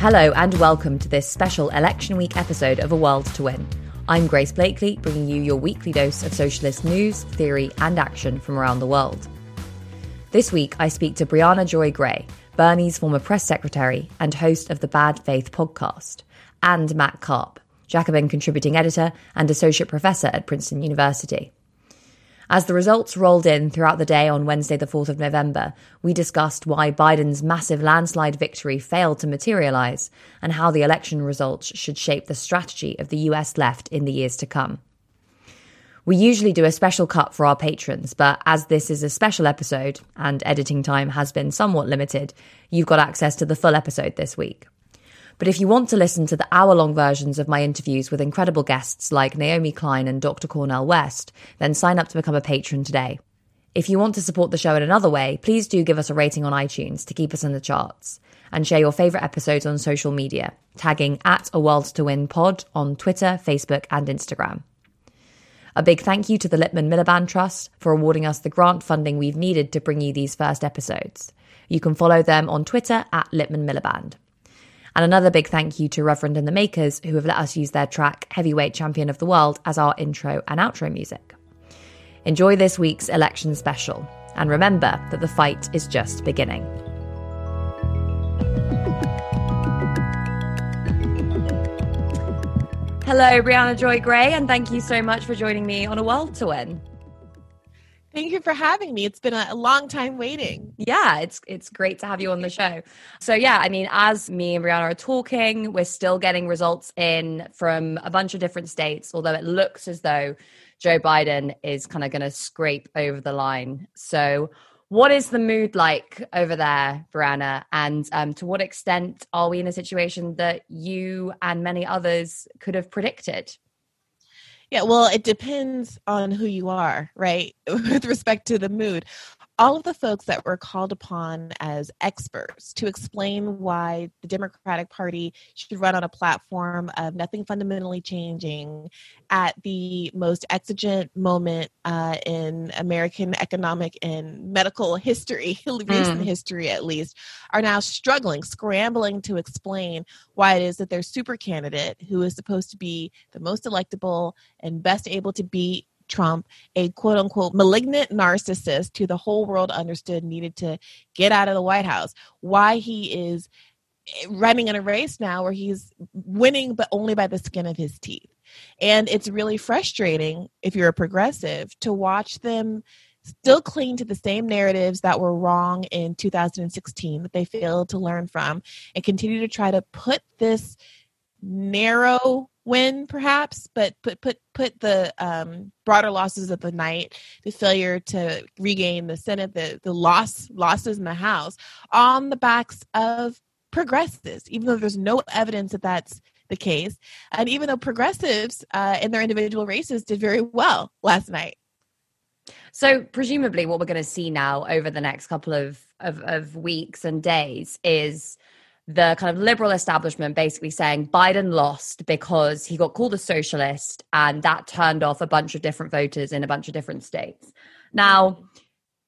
Hello, and welcome to this special Election Week episode of A World to Win. I'm Grace Blakeley, bringing you your weekly dose of socialist news, theory, and action from around the world. This week, I speak to Briahna Joy Gray, Bernie's former press secretary and host of the Bad Faith podcast, and Matt Karp, Jacobin contributing editor and associate professor at Princeton University. As the results rolled in throughout the day on Wednesday, the 4th of November, we discussed why Biden's massive landslide victory failed to materialize and how the election results should shape the strategy of the US left in the years to come. We usually do a special cut for our patrons, but as this is a special episode and editing time has been somewhat limited, you've got access to the full episode this week. But if you want to listen to the hour long versions of my interviews with incredible guests like Naomi Klein and Dr. Cornel West, then sign up to become a patron today. If you want to support the show in another way, please do give us a rating on iTunes to keep us in the charts. And share your favourite episodes on social media, tagging at A World to Win pod on Twitter, Facebook, and Instagram. A big thank you to the Lipman Miliband Trust for awarding us the grant funding we've needed to bring you these first episodes. You can follow them on Twitter at Lipman Miliband. And another big thank you to Reverend and the Makers, who have let us use their track Heavyweight Champion of the World as our intro and outro music. Enjoy this week's election special, and remember that the fight is just beginning. Hello, Briahna Joy Gray, and thank you so much for joining me on A World to Win. Thank you for having me. It's been a long time waiting. Yeah, it's it's great to have you on the show. So yeah, I mean, as me and Briahna are talking, we're still getting results in from a bunch of different states, although it looks as though Joe Biden is kind of going to scrape over the line. So what is the mood like over there, Briahna? And um, to what extent are we in a situation that you and many others could have predicted? Yeah, well, it depends on who you are, right? With respect to the mood all of the folks that were called upon as experts to explain why the Democratic Party should run on a platform of nothing fundamentally changing at the most exigent moment uh, in American economic and medical history, recent mm. history at least, are now struggling, scrambling to explain why it is that their super candidate, who is supposed to be the most electable and best able to beat Trump a quote unquote malignant narcissist who the whole world understood needed to get out of the White House. Why he is eh, running in a race now where he's winning, but only by the skin of his teeth. And it's really frustrating if you're a progressive to watch them still cling to the same narratives that were wrong in 2016 that they failed to learn from and continue to try to put this narrow win perhaps but put put put the um, broader losses of the night the failure to regain the senate the the loss losses in the house on the backs of progressives even though there's no evidence that that's the case. And even though progressives uh, in their individual races did very well last night. So presumably what we're going to see now over the next couple of, of, of weeks and days is the kind of liberal establishment basically saying Biden lost because he got called a socialist and that turned off a bunch of different voters in a bunch of different states. Now,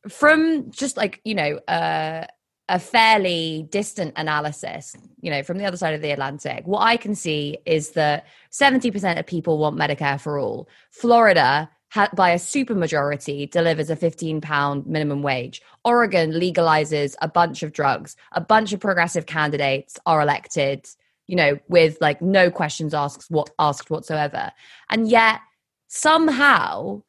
from just like, you know, uh, a fairly distant analysis, you know, from the other side of the Atlantic, what I can see is that 70% of people want Medicare for all. Florida by a supermajority delivers a 15 pound minimum wage. Oregon legalizes a bunch of drugs. A bunch of progressive candidates are elected, you know, with like no questions asked what asked whatsoever. And yet somehow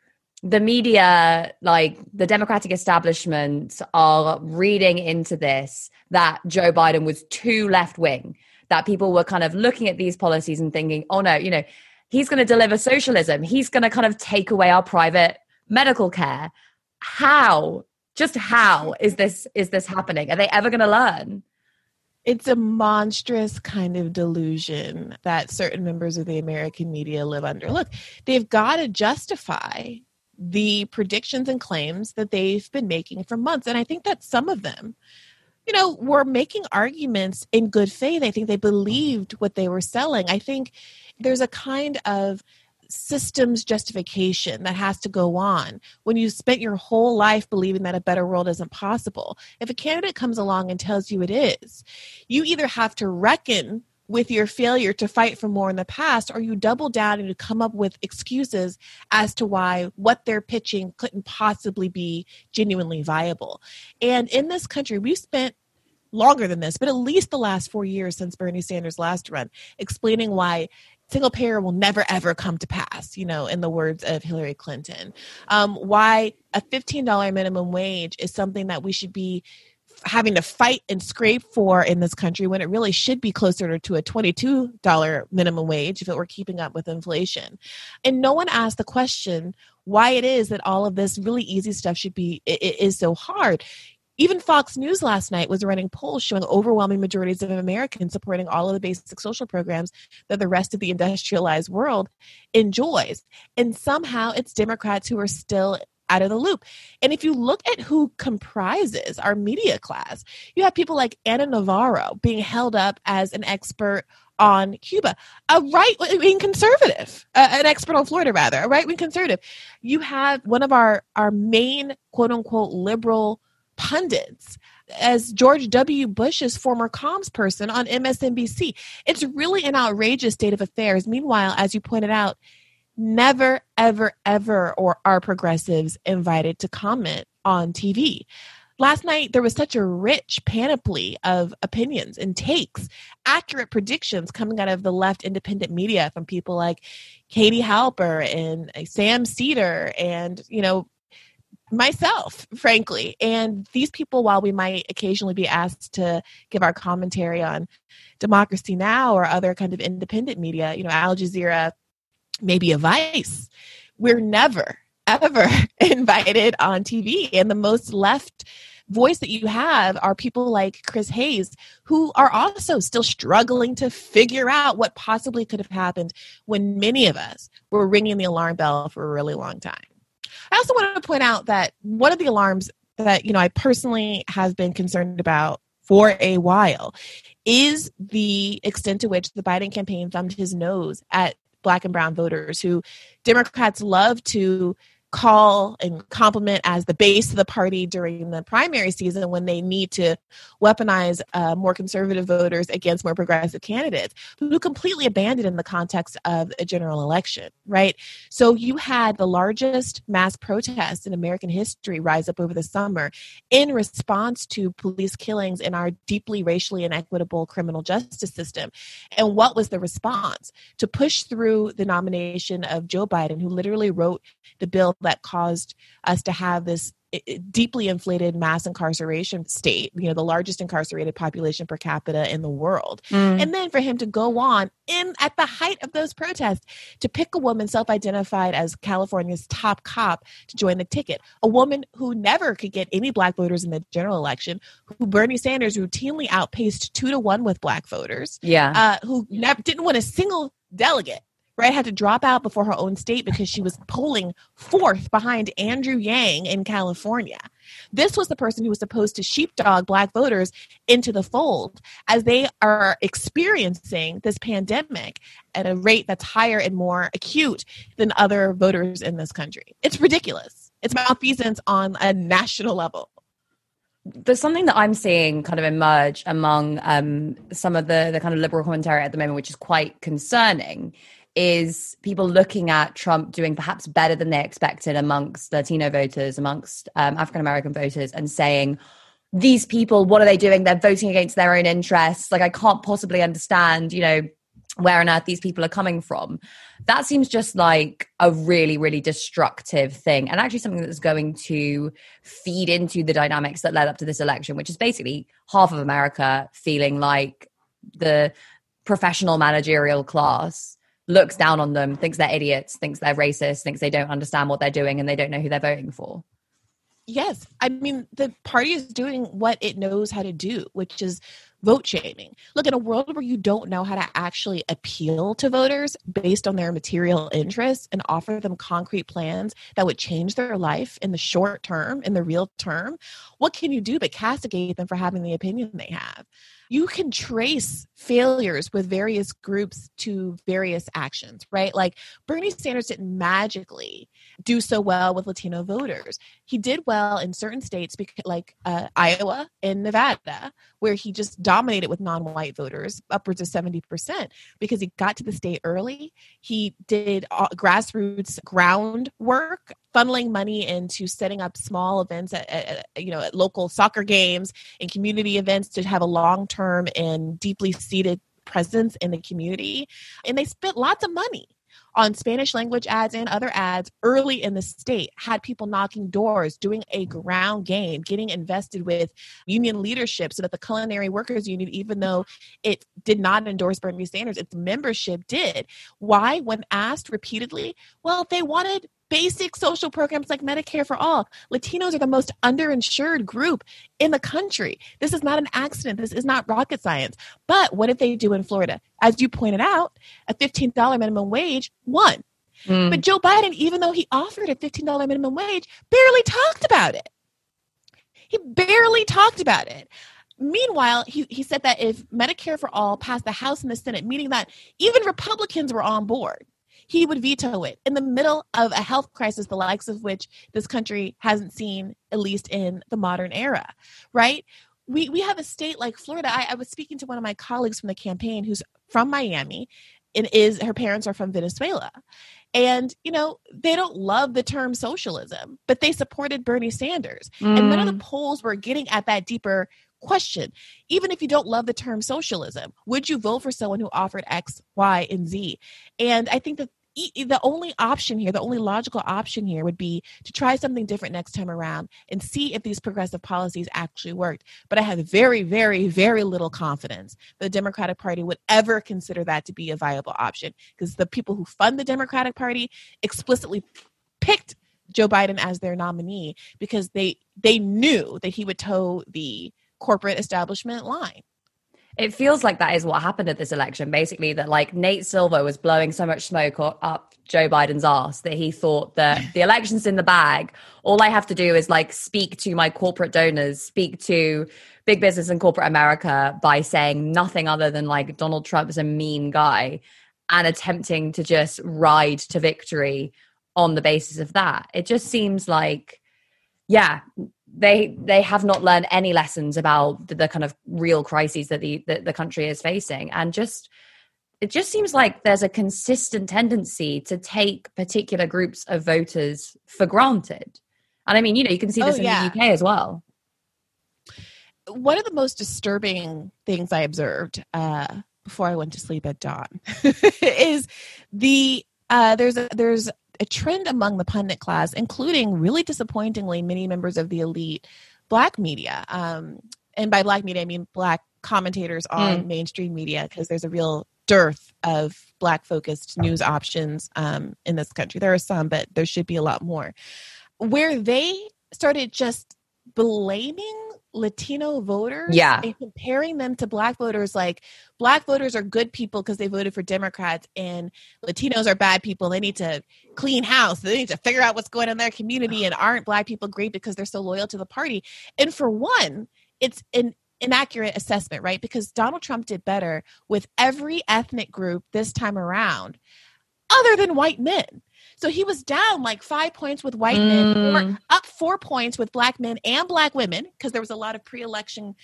the media, like the Democratic establishment, are reading into this that Joe Biden was too left wing, that people were kind of looking at these policies and thinking, oh no, you know, he's going to deliver socialism. He's going to kind of take away our private medical care. How? Just how is this is this happening? Are they ever going to learn? It's a monstrous kind of delusion that certain members of the American media live under. Look, they've got to justify the predictions and claims that they've been making for months. And I think that some of them, you know, were making arguments in good faith. I think they believed what they were selling. I think there's a kind of systems justification that has to go on when you spent your whole life believing that a better world isn't possible. If a candidate comes along and tells you it is, you either have to reckon with your failure to fight for more in the past, or you double down and you come up with excuses as to why what they're pitching couldn't possibly be genuinely viable. And in this country, we've spent longer than this, but at least the last four years since Bernie Sanders' last run, explaining why single payer will never ever come to pass, you know, in the words of Hillary Clinton. Um, why a $15 minimum wage is something that we should be having to fight and scrape for in this country when it really should be closer to a $22 minimum wage if it were keeping up with inflation. And no one asked the question why it is that all of this really easy stuff should be it, it is so hard. Even Fox News last night was running polls showing overwhelming majorities of Americans supporting all of the basic social programs that the rest of the industrialized world enjoys. And somehow it's Democrats who are still out of the loop. And if you look at who comprises our media class, you have people like Ana Navarro being held up as an expert on Cuba, a right wing conservative, uh, an expert on Florida, rather, a right wing conservative. You have one of our, our main quote unquote liberal pundits as George W. Bush's former comms person on MSNBC. It's really an outrageous state of affairs. Meanwhile, as you pointed out, never, ever, ever or are progressives invited to comment on TV. Last night, there was such a rich panoply of opinions and takes, accurate predictions coming out of the left independent media from people like Katie Halper and uh, Sam Seder and, you know, myself, frankly. And these people, while we might occasionally be asked to give our commentary on Democracy Now! or other kind of independent media, you know, Al Jazeera, maybe a vice. We're never, ever invited on TV. And the most left voice that you have are people like Chris Hayes, who are also still struggling to figure out what possibly could have happened when many of us were ringing the alarm bell for a really long time. I also want to point out that one of the alarms that you know I personally have been concerned about for a while is the extent to which the Biden campaign thumbed his nose at black and brown voters who Democrats love to call and compliment as the base of the party during the primary season when they need to weaponize uh, more conservative voters against more progressive candidates who completely abandoned in the context of a general election, right? So you had the largest mass protest in American history rise up over the summer in response to police killings in our deeply racially inequitable criminal justice system. And what was the response? To push through the nomination of Joe Biden, who literally wrote the bill that caused us to have this deeply inflated mass incarceration state, you know, the largest incarcerated population per capita in the world. Mm. And then for him to go on in at the height of those protests to pick a woman self-identified as California's top cop to join the ticket, a woman who never could get any black voters in the general election, who Bernie Sanders routinely outpaced 2 to 1 with black voters. Yeah. Uh, who never didn't win a single delegate right, had to drop out before her own state because she was polling fourth behind Andrew Yang in California. This was the person who was supposed to sheepdog black voters into the fold as they are experiencing this pandemic at a rate that's higher and more acute than other voters in this country. It's ridiculous. It's malfeasance on a national level there's something that I'm seeing kind of emerge among um, some of the the kind of liberal commentary at the moment, which is quite concerning, is people looking at Trump doing perhaps better than they expected amongst Latino voters, amongst um, African American voters, and saying, these people, what are they doing? They're voting against their own interests. Like, I can't possibly understand, you know, where on earth these people are coming from. That seems just like a really, really destructive thing, and actually something that's going to feed into the dynamics that led up to this election, which is basically half of America feeling like the professional managerial class looks down on them, thinks they're idiots, thinks they're racist, thinks they don't understand what they're doing, and they don't know who they're voting for. Yes. I mean, the party is doing what it knows how to do, which is vote shaming. Look, in a world where you don't know how to actually appeal to voters based on their material interests and offer them concrete plans that would change their life in the short term, in the real term, what can you do but castigate them for having the opinion they have? you can trace failures with various groups to various actions, right? Like Bernie Sanders didn't magically do so well with Latino voters. He did well in certain states, like uh, Iowa and Nevada, where he just dominated with non white voters, upwards of 70%, because he got to the state early. He did grassroots groundwork, funneling money into setting up small events at, at, you know at local soccer games and community events to have a long term and deeply seated presence in the community and they spent lots of money on Spanish language ads and other ads early in the state, had people knocking doors, doing a ground game, getting invested with union leadership so that the Culinary Workers Union, even though it did not endorse Bernie Sanders, its membership did. Why? When asked repeatedly, well, they wanted basic social programs like Medicare for all. Latinos are the most underinsured group in the country. This is not an accident. This is not rocket science. But what did they do in Florida? As you pointed out, a $15 minimum wage won. Mm. But Joe Biden, even though he offered a $15 minimum wage, barely talked about it. He barely talked about it. Meanwhile, he, he said that if Medicare for All passed the House and the Senate, meaning that even Republicans were on board, he would veto it in the middle of a health crisis, the likes of which this country hasn't seen, at least in the modern era, right? We, we have a state like Florida. I, I was speaking to one of my colleagues from the campaign who's from Miami and is her parents are from Venezuela. And, you know, they don't love the term socialism, but they supported Bernie Sanders. Mm. And none of the mm. polls were getting at that deeper question. Even if you don't love the term socialism, would you vote for someone who offered X, Y, and Z? And I think that the only option here, the only logical option here would be to try something different next time around and see if these progressive policies actually worked. But I have very, very, very little confidence the Democratic Party would ever consider that to be a viable option because the people who fund the Democratic Party explicitly picked Joe Biden as their nominee because they they knew that he would toe the corporate establishment line. It feels like that is what happened at this election. Basically, that like Nate Silver was blowing so much smoke up Joe Biden's ass that he thought that the election's in the bag. All I have to do is like speak to my corporate donors, speak to big business and corporate America by saying nothing other than like Donald Trump is a mean guy and attempting to just ride to victory on the basis of that. It just seems like, yeah, they they have not learned any lessons about the, the kind of real crises that the, the the country is facing. And just it just seems like there's a consistent tendency to take particular groups of voters for granted. And i mean you know you can see this oh, in yeah. the uk as well. One of the most disturbing things i observed uh, before i went to sleep at dawn is the uh, there's a, there's a trend among the pundit class, including really disappointingly many members of the elite black media. Um, and by black media, I mean black commentators on mm. mainstream media, because there's a real dearth of black focused news options um, in this country. There are some, but there should be a lot more. Where they started just blaming Latino voters yeah. and comparing them to black voters like black voters are good people because they voted for Democrats and Latinos are bad people. They need to clean house. They need to figure out what's going on in their community and aren't black people great because they're so loyal to the party. And for one, it's an inaccurate assessment, right? Because Donald Trump did better with every ethnic group this time around other than white men. So he was down like five points with white mm. men, or up four points with black men and black women, because there was a lot of pre election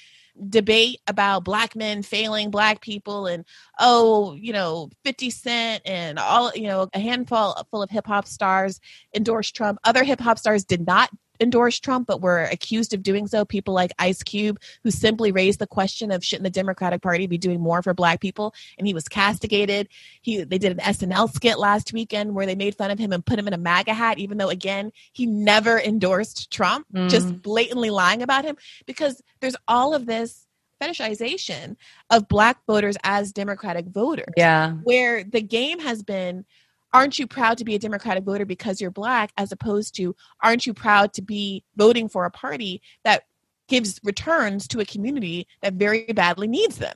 debate about black men failing black people and oh you know 50 cent and all you know a handful full of hip hop stars endorsed trump other hip hop stars did not endorse Trump, but were accused of doing so. People like Ice Cube, who simply raised the question of shouldn't the Democratic Party be doing more for Black people, and he was castigated. He they did an SNL skit last weekend where they made fun of him and put him in a MAGA hat, even though again he never endorsed Trump, mm. just blatantly lying about him because there's all of this fetishization of black voters as democratic voters yeah where the game has been aren't you proud to be a Democratic voter because you're black, as opposed to aren't you proud to be voting for a party that gives returns to a community that very badly needs them?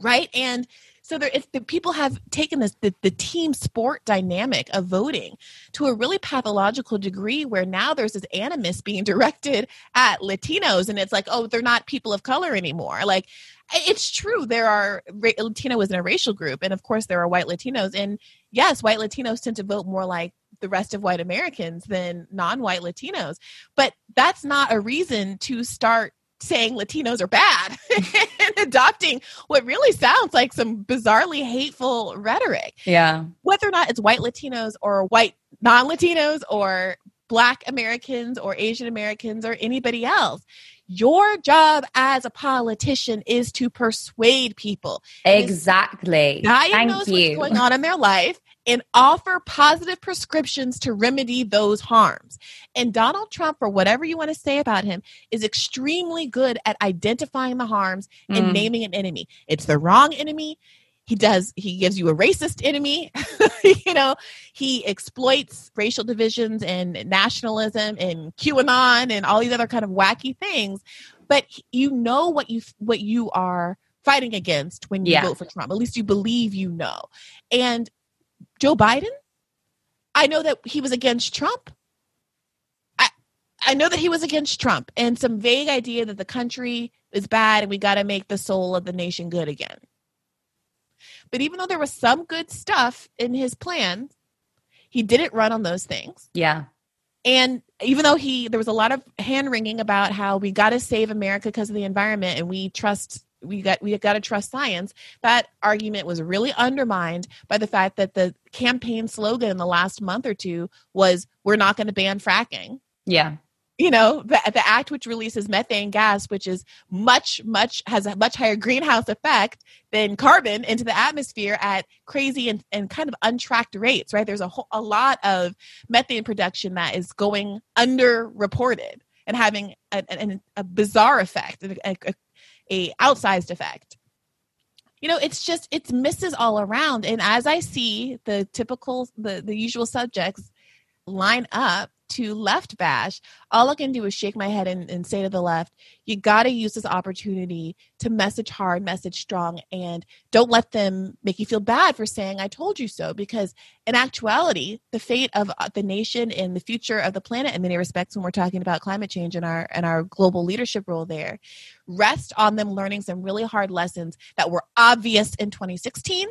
Right. And So there, if the people have taken this the, the team sport dynamic of voting to a really pathological degree, where now there's this animus being directed at Latinos, and it's like, oh, they're not people of color anymore. Like, it's true there are Latino isn't a racial group, and of course there are white Latinos, and yes, white Latinos tend to vote more like the rest of white Americans than non-white Latinos, but that's not a reason to start saying Latinos are bad and adopting what really sounds like some bizarrely hateful rhetoric. Yeah. Whether or not it's white Latinos or white non Latinos or Black Americans or Asian Americans or anybody else. Your job as a politician is to persuade people. Exactly. Diagnose Thank you. what's going on in their life and offer positive prescriptions to remedy those harms. And Donald Trump, for whatever you want to say about him, is extremely good at identifying the harms and Mm. naming an enemy. It's the wrong enemy. He does, he gives you a racist enemy. you know, he exploits racial divisions and nationalism and QAnon and all these other kind of wacky things. But you know what you what you are fighting against when you Yeah. vote for Trump. At least you believe you know. And Joe Biden, I know that he was against Trump. I I know that he was against Trump and some vague idea that the country is bad and we got to make the soul of the nation good again. But even though there was some good stuff in his plan, he didn't run on those things. Yeah. And even though he there was a lot of hand wringing about how we got to save America because of the environment and we trust we got we got to trust science, that argument was really undermined by the fact that the campaign slogan in the last month or two was "We're not going to ban fracking." Yeah. You know, the the act which releases methane gas, which is much much has a much higher greenhouse effect than carbon into the atmosphere at crazy and, and kind of untracked rates. Right? There's a whole, a lot of methane production that is going underreported and having a, a, a bizarre effect, a, a, a outsized effect. You know, it's just it's misses all around. And as I see the typical the the usual subjects line up to left bash, all I can do is shake my head and, and say to the left, you got to use this opportunity to message hard, message strong, and don't let them make you feel bad for saying, I told you so. Because in actuality, the fate of uh, the nation and the future of the planet, in many respects, when we're talking about climate change and our, and our global leadership role there, rest on them learning some really hard lessons that were obvious in 2016,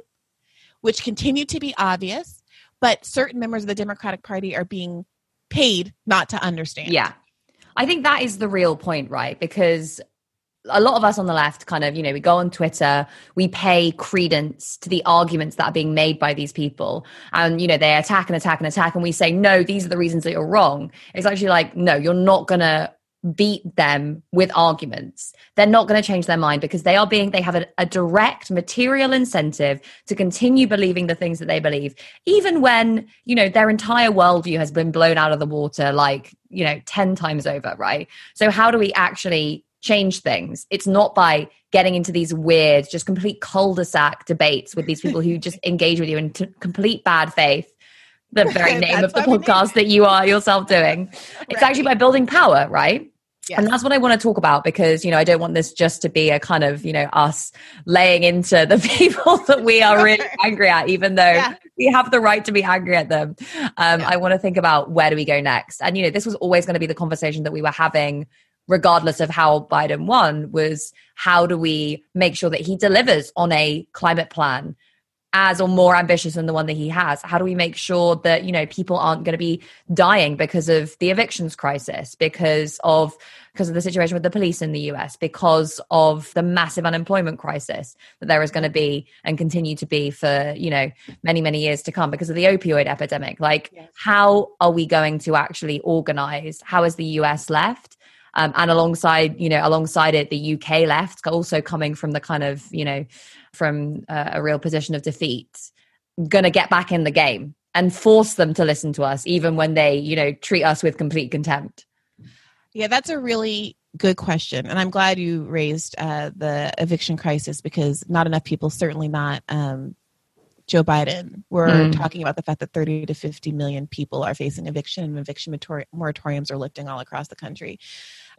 which continue to be obvious, but certain members of the Democratic Party are being paid not to understand. Yeah. I think that is the real point, right? Because a lot of us on the left kind of, you know, we go on Twitter, we pay credence to the arguments that are being made by these people. And, you know, they attack and attack and attack. And we say, no, these are the reasons that you're wrong. It's actually like, no, you're not going to beat them with arguments. They're not going to change their mind because they are being, they have a, a, direct material incentive to continue believing the things that they believe, even when, you know, their entire worldview has been blown out of the water like, you know, 10 times over, right? So, how do we actually change things? It's not by getting into these weird, just complete cul de sac debates with these people who just engage with you in t- complete bad faith the very name of the podcast that you are yourself doing. It's right. actually by building power, right? Yes. And that's what I want to talk about because, you know, I don't want this just to be a kind of, you know, us laying into the people that we are really angry at, even though yeah. we have the right to be angry at them. Um, yeah. I want to think about where do we go next? And, you know, this was always going to be the conversation that we were having regardless of how Biden won was how do we make sure that he delivers on a climate plan as or more ambitious than the one that he has. How do we make sure that you know people aren't going to be dying because of the evictions crisis because of because of the situation with the police in the US because of the massive unemployment crisis that there is going to be and continue to be for you know many many years to come because of the opioid epidemic? Like yes. how are we going to actually organize? How is the US left? Um, and alongside you know alongside it the uk left also coming from the kind of you know from uh, a real position of defeat gonna get back in the game and force them to listen to us even when they you know treat us with complete contempt yeah that's a really good question and i'm glad you raised uh, the eviction crisis because not enough people certainly not um, Joe Biden, we're mm. talking about the fact that 30 to 50 million people are facing eviction and eviction moratoriums are lifting all across the country.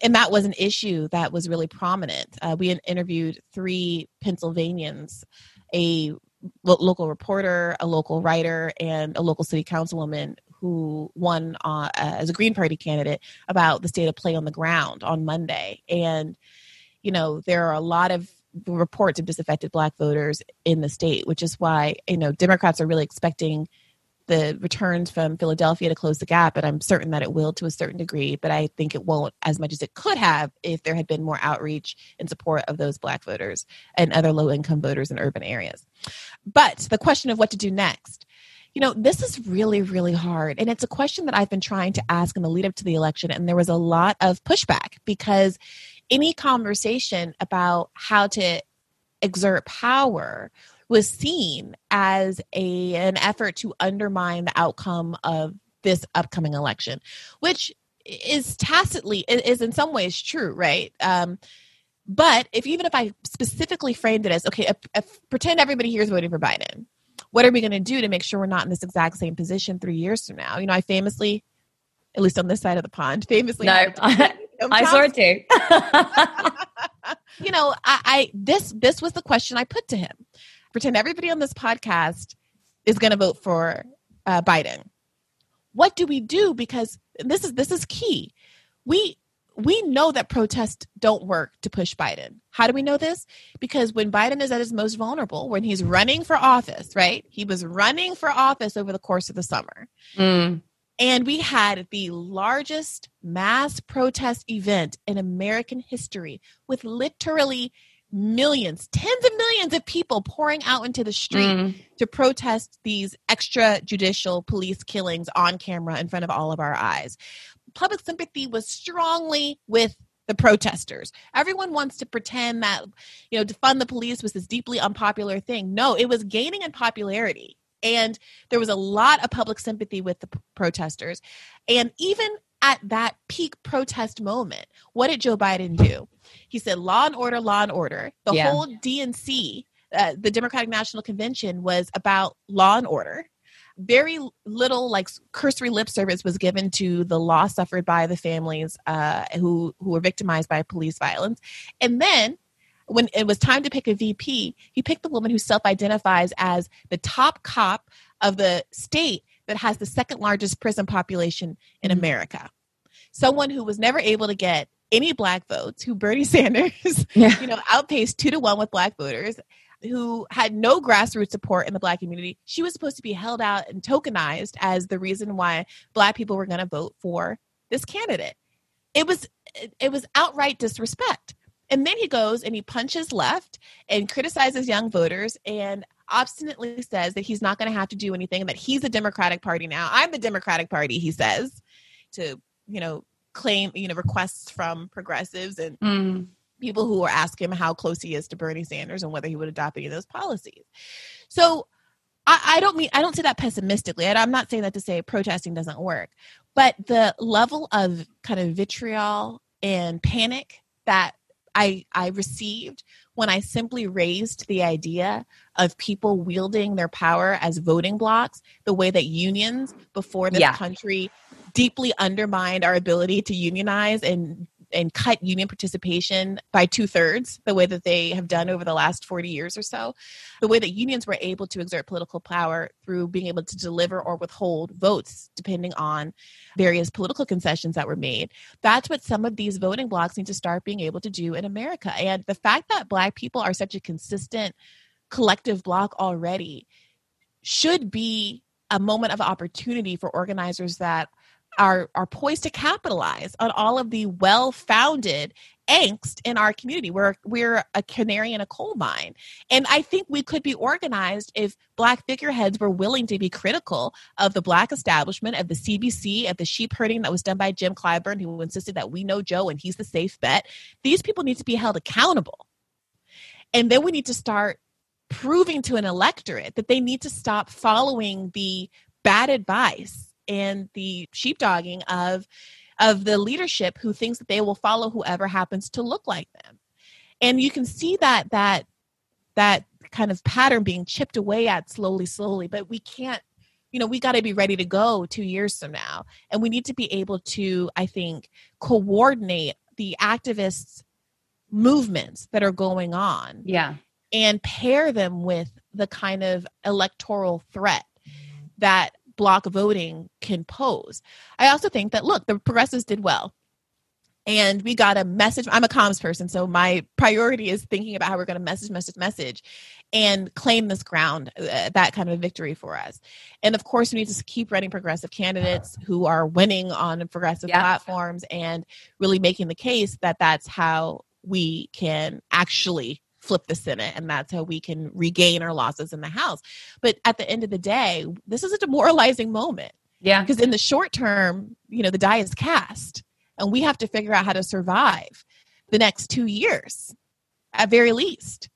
And that was an issue that was really prominent. Uh, we interviewed three Pennsylvanians, a lo- local reporter, a local writer, and a local city councilwoman who won uh, as a Green Party candidate about the state of play on the ground on Monday. And, you know, there are a lot of reports of disaffected black voters in the state, which is why, you know, Democrats are really expecting the returns from Philadelphia to close the gap, and I'm certain that it will to a certain degree, but I think it won't as much as it could have if there had been more outreach in support of those black voters and other low income voters in urban areas. But the question of what to do next. You know, this is really, really hard. And it's a question that I've been trying to ask in the lead up to the election. And there was a lot of pushback because any conversation about how to exert power was seen as a an effort to undermine the outcome of this upcoming election, which is tacitly is in some ways true, right? Um, but if even if I specifically framed it as okay, if, if, pretend everybody here is voting for Biden, what are we going to do to make sure we're not in this exact same position three years from now? You know, I famously, at least on this side of the pond, famously. No, I, I saw it too. you know, I, I this this was the question I put to him pretend everybody on this podcast is going to vote for uh, Biden. What do we do? Because this is this is key. We we know that protests don't work to push Biden. How do we know this? Because when Biden is at his most vulnerable, when he's running for office, right? He was running for office over the course of the summer. Mm. And we had the largest mass protest event in American history with literally millions, tens of millions of people pouring out into the street mm. to protest these extrajudicial police killings on camera in front of all of our eyes. Public sympathy was strongly with the protesters. Everyone wants to pretend that, you know, defund the police was this deeply unpopular thing. No, it was gaining in popularity. And there was a lot of public sympathy with the protesters. And even at that peak protest moment, what did Joe Biden do? He said, law and order, law and order. The yeah. whole DNC, uh, the Democratic National Convention, was about law and order. Very little, like cursory lip service, was given to the loss suffered by the families uh, who who were victimized by police violence. And then, when it was time to pick a VP, he picked the woman who self-identifies as the top cop of the state that has the second largest prison population in mm-hmm. America. Someone who was never able to get any black votes, who Bernie Sanders, yeah. you know, outpaced two to one with black voters, who had no grassroots support in the black community. She was supposed to be held out and tokenized as the reason why black people were going to vote for this candidate. It was it was outright disrespect. And then he goes and he punches left and criticizes young voters and obstinately says that he's not going to have to do anything, and that he's the Democratic Party now. I'm the Democratic Party, he says, to, you know, claim, you know, requests from progressives and mm. people who are asking him how close he is to Bernie Sanders and whether he would adopt any of those policies. So I, I don't mean I don't say that pessimistically. I'm not saying that to say protesting doesn't work, but the level of kind of vitriol and panic that I I received when I simply raised the idea of people wielding their power as voting blocks, the way that unions before this yeah. country deeply undermined our ability to unionize and and cut union participation by two thirds, the way that they have done over the last 40 years or so, the way that unions were able to exert political power through being able to deliver or withhold votes, depending on various political concessions that were made. That's what some of these voting blocks need to start being able to do in America. And the fact that Black people are such a consistent collective block already should be a moment of opportunity for organizers that are are poised to capitalize on all of the well-founded angst in our community. We're we're a canary in a coal mine. And I think we could be organized if black figureheads were willing to be critical of the black establishment, of the CBC, of the sheep herding that was done by Jim Clyburn, who insisted that we know Joe and he's the safe bet. These people need to be held accountable. And then we need to start proving to an electorate that they need to stop following the bad advice and the sheepdogging of of the leadership who thinks that they will follow whoever happens to look like them. And you can see that that that kind of pattern being chipped away at slowly slowly but we can't you know we got to be ready to go 2 years from now. And we need to be able to i think coordinate the activists movements that are going on yeah. and pair them with the kind of electoral threat that block voting can pose. I also think that look, the progressives did well and we got a message. I'm a comms person, so my priority is thinking about how we're going to message, message, message, and claim this ground, uh, that kind of victory for us. And of course, we need to keep running progressive candidates who are winning on progressive yeah. platforms and really making the case that that's how we can actually flip the Senate, and that's how we can regain our losses in the House. But at the end of the day, this is a demoralizing moment. Yeah. Because in the short term, you know, the die is cast and we have to figure out how to survive the next two years at very least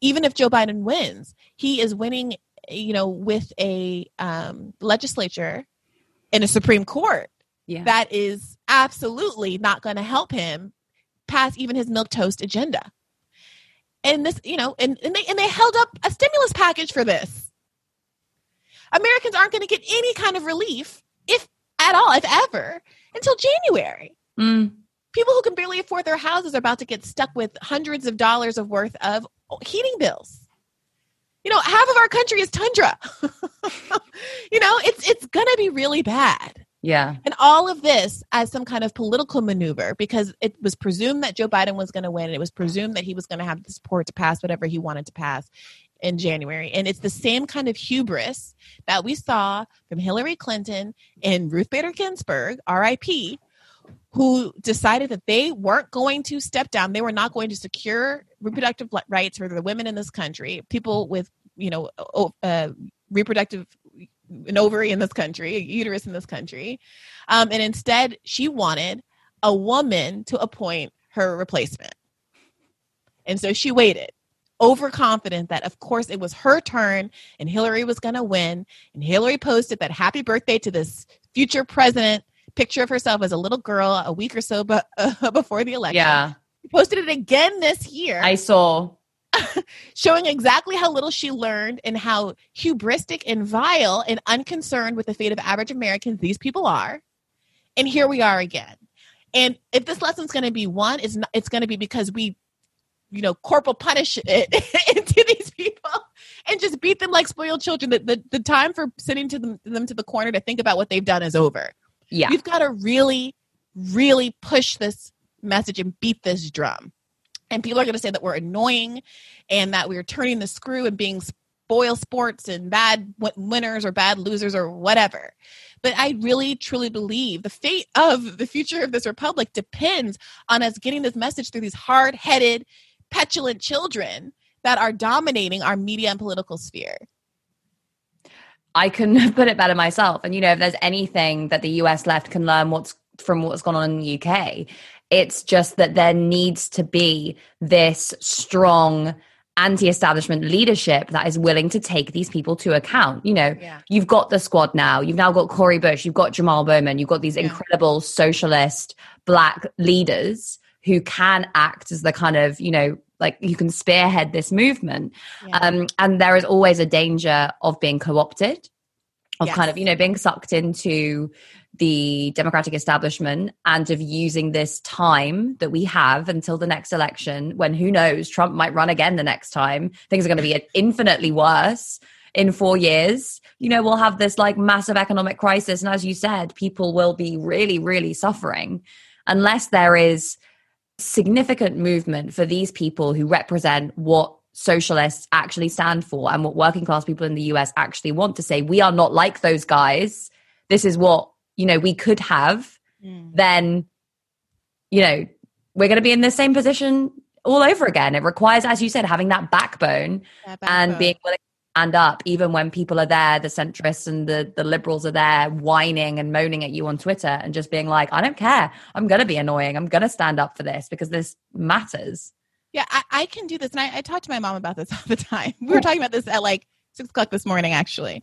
even if joe biden wins he is winning you know with a um, legislature and a supreme court yeah. that is absolutely not going to help him pass even his milk toast agenda and this you know and, and they and they held up a stimulus package for this americans aren't going to get any kind of relief if at all if ever until january Mm. People who can barely afford their houses are about to get stuck with hundreds of dollars of worth of heating bills. You know, half of our country is tundra. you know, it's it's gonna be really bad. Yeah. And all of this as some kind of political maneuver because it was presumed that Joe Biden was going to win. And it was presumed that he was going to have the support to pass whatever he wanted to pass in January. And it's the same kind of hubris that we saw from Hillary Clinton and Ruth Bader Ginsburg, RIP, who decided that they weren't going to step down. They were not going to secure reproductive rights for the women in this country, people with, you know, uh, reproductive an ovary in this country, a uterus in this country. Um, and instead, she wanted a woman to appoint her replacement. And so she waited, overconfident that, of course, it was her turn and Hillary was going to win. And Hillary posted that happy birthday to this future president picture of herself as a little girl a week or so but, uh, before the election. Yeah. She posted it again this year. I saw. showing exactly how little she learned and how hubristic and vile and unconcerned with the fate of average Americans these people are. And here we are again. And if this lesson's going to be one, it's not, it's going to be because we, you know, corporal punish it into these people and just beat them like spoiled children. The, the, the time for sending to them, them to the corner to think about what they've done is over. Yeah. We've got to really, really push this message and beat this drum. And people are going to say that we're annoying and that we're turning the screw and being spoil sports and bad winners or bad losers or whatever. But I really truly believe the fate of the future of this republic depends on us getting this message through these hard headed, petulant children that are dominating our media and political sphere. I couldn't have put it better myself. And you know, if there's anything that the US left can learn what's from what's gone on in the UK, it's just that there needs to be this strong anti-establishment leadership that is willing to take these people to account. You know, yeah. you've got the squad now. You've now got Cori Bush. You've got Jamal Bowman. You've got these yeah. incredible socialist black leaders who can act as the kind of you know like you can spearhead this movement yeah. um, and there is always a danger of being co-opted of yes. kind of you know being sucked into the democratic establishment and of using this time that we have until the next election when who knows trump might run again the next time. Things are going to be infinitely worse in four years. You know we'll have this like massive economic crisis and as you said people will be really really suffering unless there is significant movement for these people who represent what socialists actually stand for and what working class people in the US actually want to say. We are not like those guys. This is what you know we could have mm. then you know we're going to be in the same position all over again. It requires as you said having that backbone, that backbone. and being willing to stand up even when people are there the centrists and the the liberals are there whining and moaning at you on twitter and just being like i don't care. I'm gonna be annoying. I'm gonna stand up for this because this matters. Yeah i, I can do this. And I, I talk to my mom about this all the time. We were talking about this at like six o'clock this morning actually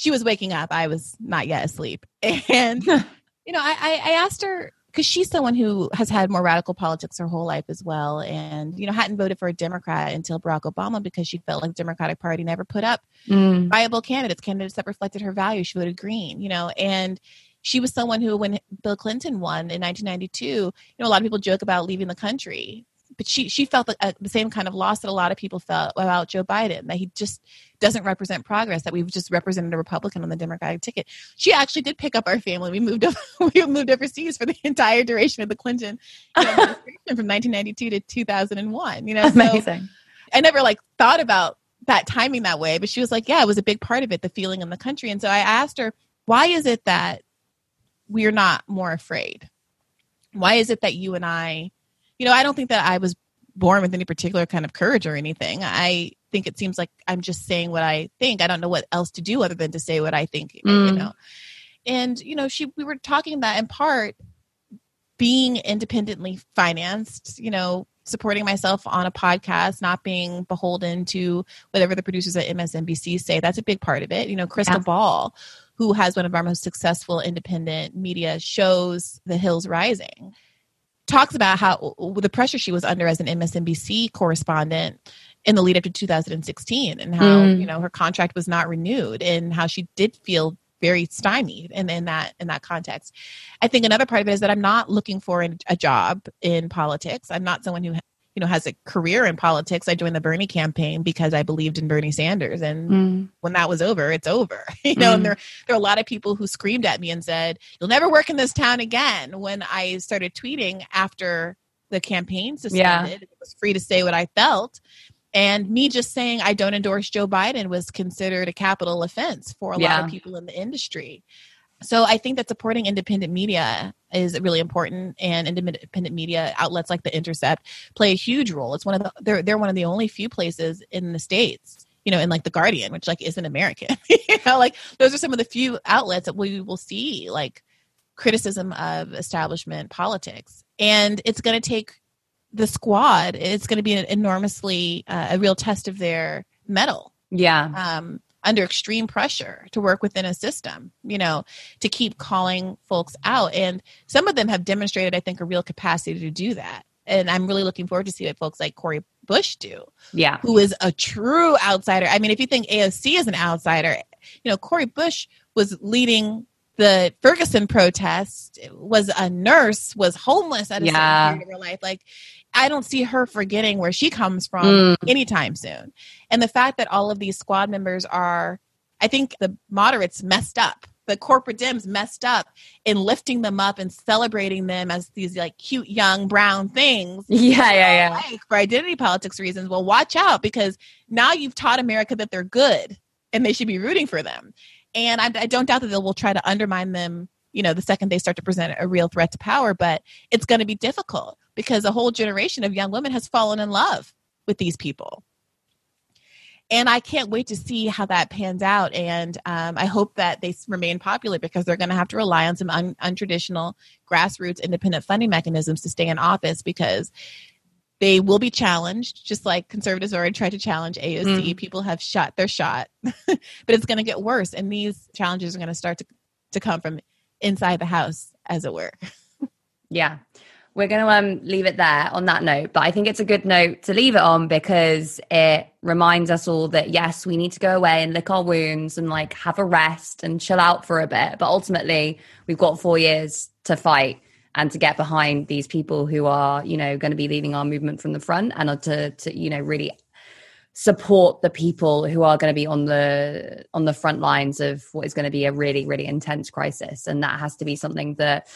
she was waking up. I was not yet asleep. And you know I, I asked her because she's someone who has had more radical politics her whole life as well. And you know hadn't voted for a democrat until barack obama because she felt like the democratic party never put up mm. viable candidates candidates that reflected her values she voted green you know and she was someone who when bill clinton won in 1992 you know a lot of people joke about leaving the country but she she felt the, uh, the same kind of loss that a lot of people felt about Joe Biden that he just doesn't represent progress that we've just represented a Republican on the Democratic ticket. She actually did pick up our family. We moved we moved overseas for the entire duration of the Clinton you know, from 1992 to 2001. You know, amazing. So I never like thought about that timing that way, but she was like, yeah, it was a big part of it, the feeling in the country. And so I asked her, why is it that we're not more afraid? Why is it that you and I, you know, I don't think that I was born with any particular kind of courage or anything. I think it seems like I'm just saying what I think. I don't know what else to do other than to say what I think, mm. you know. And you know, she we were talking that in part being independently financed, you know, supporting myself on a podcast, not being beholden to whatever the producers at MSNBC say. That's a big part of it. You know, Krystal yeah. Ball, who has one of our most successful independent media shows, The Hills Rising, talks about how the pressure she was under as an MSNBC correspondent in the lead up to 2016 and how mm. you know her contract was not renewed and how she did feel very stymied in, in that in that context. I think another part of it is that I'm not looking for a job in politics. I'm not someone who you know has a career in politics. I joined the Bernie campaign because I believed in Bernie Sanders, and mm. when that was over, it's over. You know, mm. and there there are a lot of people who screamed at me and said, "You'll never work in this town again." When I started tweeting after the campaign suspended, yeah. it was free to say what I felt. And me just saying I don't endorse Joe Biden was considered a capital offense for a yeah. lot of people in the industry. So I think that supporting independent media is really important, and independent media outlets like The Intercept play a huge role. It's one of the they're they're one of the only few places in the states, you know, in like The Guardian, which like isn't American. you know, like those are some of the few outlets that we will see like criticism of establishment politics, and it's going to take the squad, it's going to be an enormously uh, a real test of their mettle. Yeah. Um, under extreme pressure to work within a system, you know, to keep calling folks out. And some of them have demonstrated, I think, a real capacity to do that. And I'm really looking forward to see what folks like Cori Bush do. Yeah. Who is a true outsider. I mean, if you think AOC is an outsider, you know, Cori Bush was leading the Ferguson protest, was a nurse, was homeless at a yeah. certain period of her life. Like I don't see her forgetting where she comes from mm. anytime soon. And the fact that all of these squad members are, I think the moderates messed up. The corporate Dems messed up in lifting them up and celebrating them as these like cute young brown things. Yeah, yeah, yeah. Like, for identity politics reasons. Well, watch out because now you've taught America that they're good and they should be rooting for them. And I, I don't doubt that they will try to undermine them you know the second they start to present a real threat to power but it's going to be difficult because a whole generation of young women has fallen in love with these people and I can't wait to see how that pans out. And um, I hope that they remain popular because they're going to have to rely on some un- untraditional grassroots independent funding mechanisms to stay in office because they will be challenged, just like conservatives already tried to challenge AOC. Mm. People have shot their shot, but it's going to get worse. And these challenges are going to start to, to come from inside the house, as it were. yeah we're going to um, leave it there on that note. But I think it's a good note to leave it on because it reminds us all that yes, we need to go away and lick our wounds and like have a rest and chill out for a bit. But ultimately, we've got four years to fight and to get behind these people who are, you know, going to be leading our movement from the front and to, to you know, really support the people who are going to be on the on the front lines of what is going to be a really really intense crisis and that has to be something that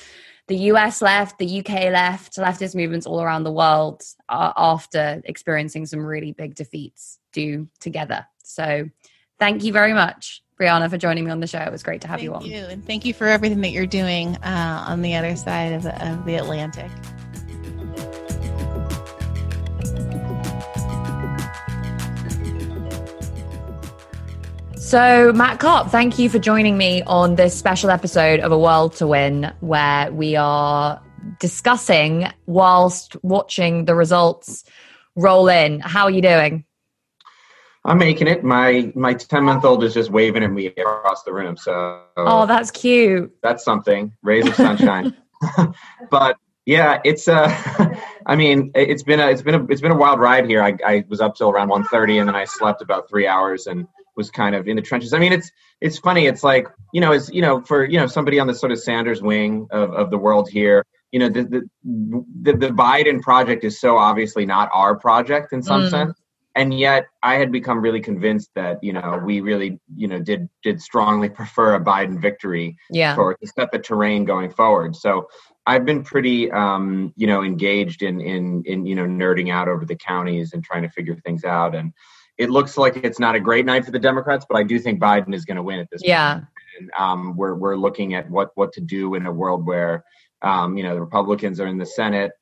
the US left, the UK left, leftist movements all around the world after experiencing some really big defeats do together. So thank you very much, Briahna, for joining me on the show. It was great to have thank you on. You, and thank you for everything that you're doing uh, on the other side of the, of the Atlantic. So, Matt Karp, thank you for joining me on this special episode of A World to Win, where we are discussing whilst watching the results roll in. How are you doing? I'm making it. My my ten month old is just waving at me across the room. So oh, that's cute. That's something. Rays of sunshine. but yeah, it's uh, I mean, it's been a it's been a it's been a wild ride here. I, I was up till around 1.30 and then I slept about three hours and was kind of in the trenches. I mean, it's it's funny. It's like you know, it's you know, for you know somebody on the sort of Sanders wing of of the world here. you know, the, the, the, the Biden project is so obviously not our project in some mm. sense. And yet I had become really convinced that, you know, we really, you know, did, did strongly prefer a Biden victory yeah. for to set the terrain going forward. So I've been pretty, um, you know, engaged in, in, in, you know, nerding out over the counties and trying to figure things out. And, it looks like it's not a great night for the Democrats, but I do think Biden is going to win at this yeah. point. And um, we're we're looking at what what to do in a world where um, you know the Republicans are in the Senate.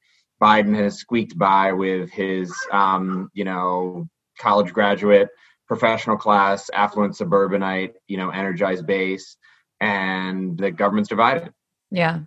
Biden has squeaked by with his um, you know college graduate, professional class, affluent suburbanite, you know, energized base, and the government's divided. Yeah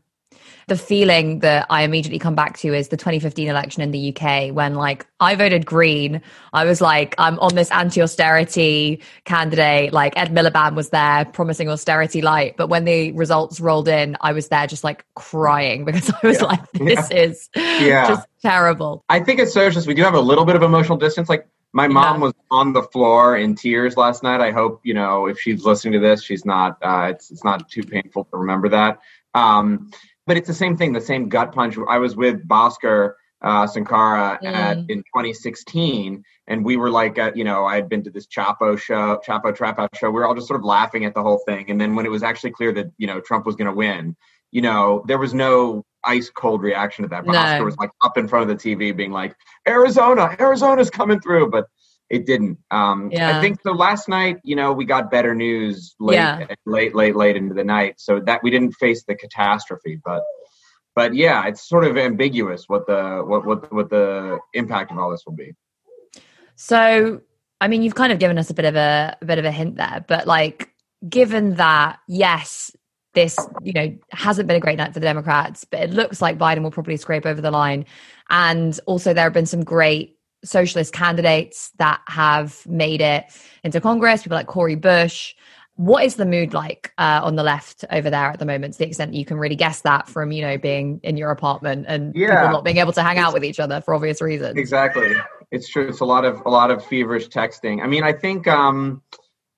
the feeling that I immediately come back to is the 2015 election in the UK when like I voted green. I was like, I'm on this anti-austerity candidate. Like Ed Miliband was there promising austerity light. But when the results rolled in, I was there just like crying because I was yeah. like, this yeah. is yeah. just terrible. I think as socialists, we do have a little bit of emotional distance. Like my mom yeah. was on the floor in tears last night. I hope you know if she's listening to this, she's not. Uh, it's it's not too painful to remember that. Um, but it's the same thing, the same gut punch. I was with Bhaskar uh, Sunkara mm. at, in 2016, and we were like, uh, you know, I had been to this Chapo show, Chapo Trap House show. We were all just sort of laughing at the whole thing. And then when it was actually clear that you know Trump was going to win, you know, there was no ice cold reaction to that. Bhaskar no. was like up in front of the TV, being like, Arizona, Arizona's coming through, but it didn't. Um, yeah. I think so. Last night, you know, we got better news late, yeah. late, late, late into the night, so that we didn't face the catastrophe. But, but yeah, it's sort of ambiguous what the what what what the impact of all this will be. So, I mean, you've kind of given us a bit of a, a bit of a hint there, but like, given that, yes, this you know hasn't been a great night for the Democrats, but it looks like Biden will probably scrape over the line, and also there have been some great socialist candidates that have made it into Congress, people like Cori Bush. What is the mood like uh, on the left over there at the moment? To the extent that you can really guess that from you know being in your apartment and yeah. people not being able to hang out with each other for obvious reasons. Exactly, it's true. It's a lot of a lot of feverish texting. I mean, I think um,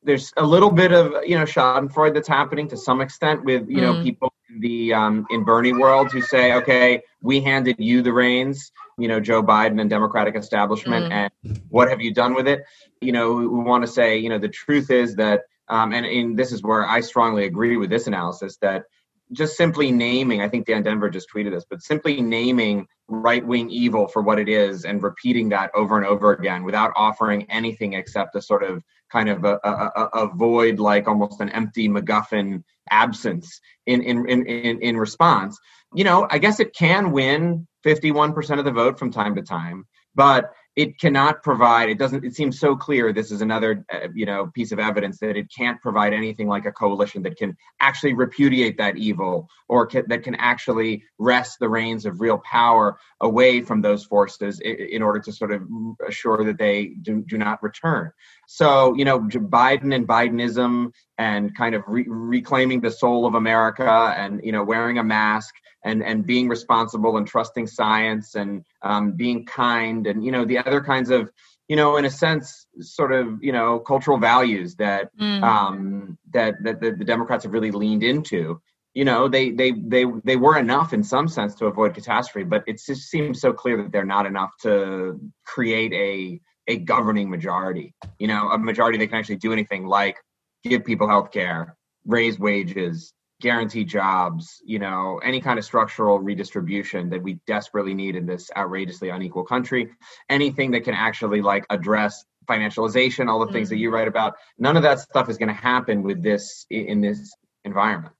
there's a little bit of you know Schadenfreude that's happening to some extent with you know mm. people in the um, in Bernie world who say, okay, we handed you the reins you know Joe Biden and Democratic establishment, mm. and what have you done with it? You know, we, we want to say, you know, the truth is that, um, and, and this is where I strongly agree with this analysis that just simply naming, I think Dan Denvir just tweeted this, but simply naming right wing evil for what it is and repeating that over and over again without offering anything except a sort of kind of a, a, a void, like almost an empty MacGuffin absence in, in, in, in response. You know, I guess it can win 51% of the vote from time to time, but it cannot provide it doesn't it seems so clear this is another uh, you know piece of evidence that it can't provide anything like a coalition that can actually repudiate that evil or can, that can actually wrest the reins of real power away from those forces in, in order to sort of assure that they do, do not return. So you know biden and bidenism and kind of re- reclaiming the soul of america and you know wearing a mask and and being responsible and trusting science and um, being kind and you know the other kinds of you know in a sense sort of you know cultural values that mm. um, that, that that the Democrats have really leaned into. You know they they they they were enough in some sense to avoid catastrophe, but it just seems so clear that they're not enough to create a a governing majority. You know, a majority that can actually do anything like give people health care, raise wages, guarantee jobs, you know, any kind of structural redistribution that we desperately need in this outrageously unequal country, anything that can actually like address financialization, all the things mm-hmm. that you write about, none of that stuff is going to happen with this in this environment.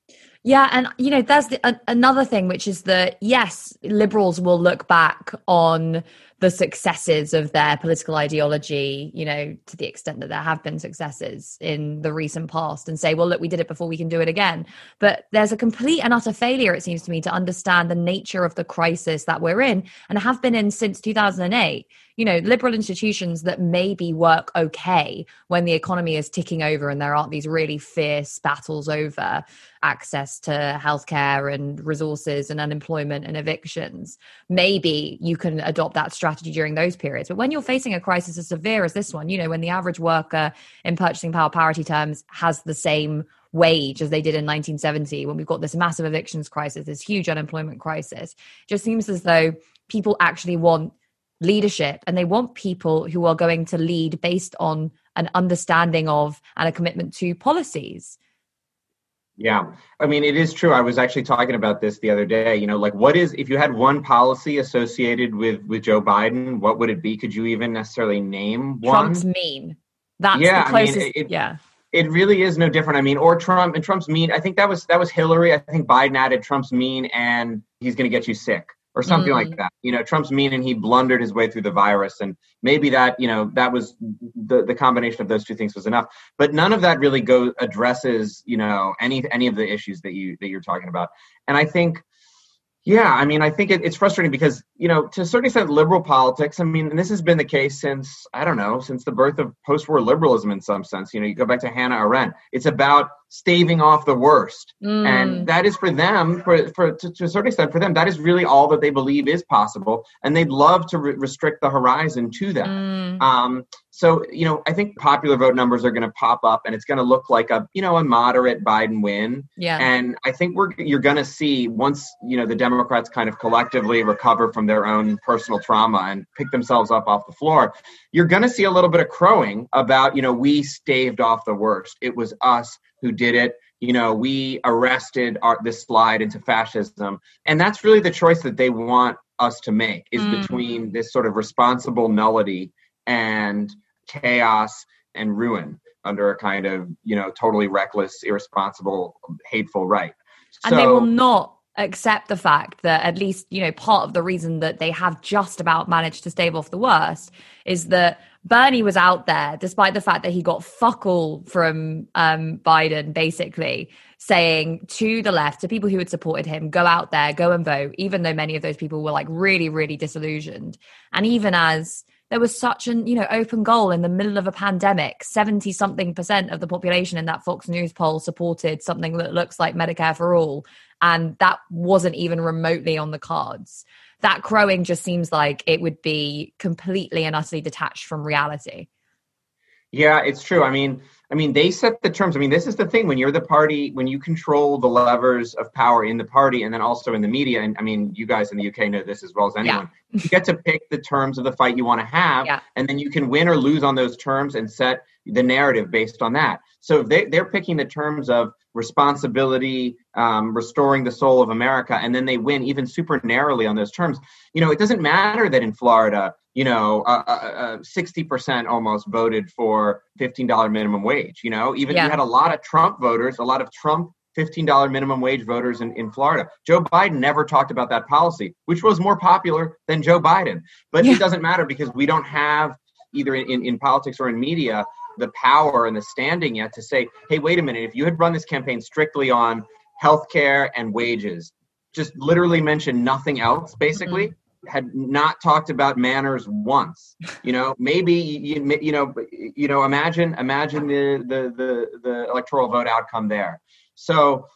Yeah, and you know, there's the, a, another thing, which is that yes, liberals will look back on the successes of their political ideology, you know, to the extent that there have been successes in the recent past and say, well, look, we did it before, we can do it again. But there's a complete and utter failure, it seems to me, to understand the nature of the crisis that we're in and have been in since 2008 you know, liberal institutions that maybe work okay when the economy is ticking over and there aren't these really fierce battles over access to healthcare and resources and unemployment and evictions. Maybe you can adopt that strategy during those periods. But when you're facing a crisis as severe as this one, you know, when the average worker in purchasing power parity terms has the same wage as they did in 1970 when we've got this massive evictions crisis, this huge unemployment crisis. It just seems as though people actually want leadership and they want people who are going to lead based on an understanding of and a commitment to policies. Yeah. I mean, it is true. I was actually talking about this the other day. You know, like what is if you had one policy associated with with Joe Biden, what would it be? Could you even necessarily name one? Trump's mean. That's yeah, the closest. I mean, it, yeah. It really is no different. I mean, or Trump and Trump's mean. I think that was that was Hillary. I think Biden added Trump's mean and he's going to get you sick or something mm. like that. You know, Trump's mean and he blundered his way through the virus, and maybe that you know that was the the combination of those two things was enough. But none of that really go addresses you know any any of the issues that you that you're talking about. And I think yeah, I mean, I think it, it's frustrating because, you know, to a certain extent, liberal politics, I mean, and this has been the case since, I don't know, since the birth of post war liberalism in some sense. You know, you go back to Hannah Arendt, it's about staving off the worst. Mm. And that is for them, for, for to, to, a certain extent, for them, that is really all that they believe is possible. And they'd love to re- restrict the horizon to that. Mm. Um, so, you know, I think popular vote numbers are going to pop up and it's going to look like a, you know, a moderate Biden win. Yeah. And I think we're, you're going to see once, you know, the Democrats kind of collectively recover from their own personal trauma and pick themselves up off the floor, you're going to see a little bit of crowing about, you know, we staved off the worst. It was us who did it. You know, we arrested our, this slide into fascism. And that's really the choice that they want us to make is mm. between this sort of responsible nullity and chaos and ruin under a kind of you know totally reckless irresponsible hateful right and they will not accept the fact that at least you know part of the reason that they have just about managed to stave off the worst is that Bernie was out there despite the fact that he got fuck all from um, Biden basically saying to the left to people who had supported him go out there go and vote even though many of those people were like really really disillusioned. And even as there was such an you know open goal in the middle of a pandemic 70 something percent of the population in that fox news poll supported something that looks like medicare for all and that wasn't even remotely on the cards that crowing just seems like it would be completely and utterly detached from reality yeah it's true i mean I mean, they set the terms. I mean, this is the thing when you're the party, when you control the levers of power in the party and then also in the media. And I mean, you guys in the UK know this as well as anyone. Yeah. you get to pick the terms of the fight you want to have, yeah. and then you can win or lose on those terms and set the narrative based on that. So they, they're picking the terms of responsibility, um, restoring the soul of America, and then they win even super narrowly on those terms. You know, it doesn't matter that in Florida, you know, uh, uh, uh, sixty uh, percent almost voted for fifteen dollar minimum wage. You know, even yeah. you had a lot of Trump voters, a lot of Trump $15 minimum wage voters in, in Florida. Joe Biden never talked about that policy, which was more popular than Joe Biden. But yeah. it doesn't matter because we don't have either in, in politics or in media the power and the standing yet to say, hey, wait a minute, if you had run this campaign strictly on healthcare and wages, just literally mentioned nothing else, basically. Mm-hmm had not talked about manners once you know? Maybe you, you know you know imagine imagine the, the the the electoral vote outcome there. So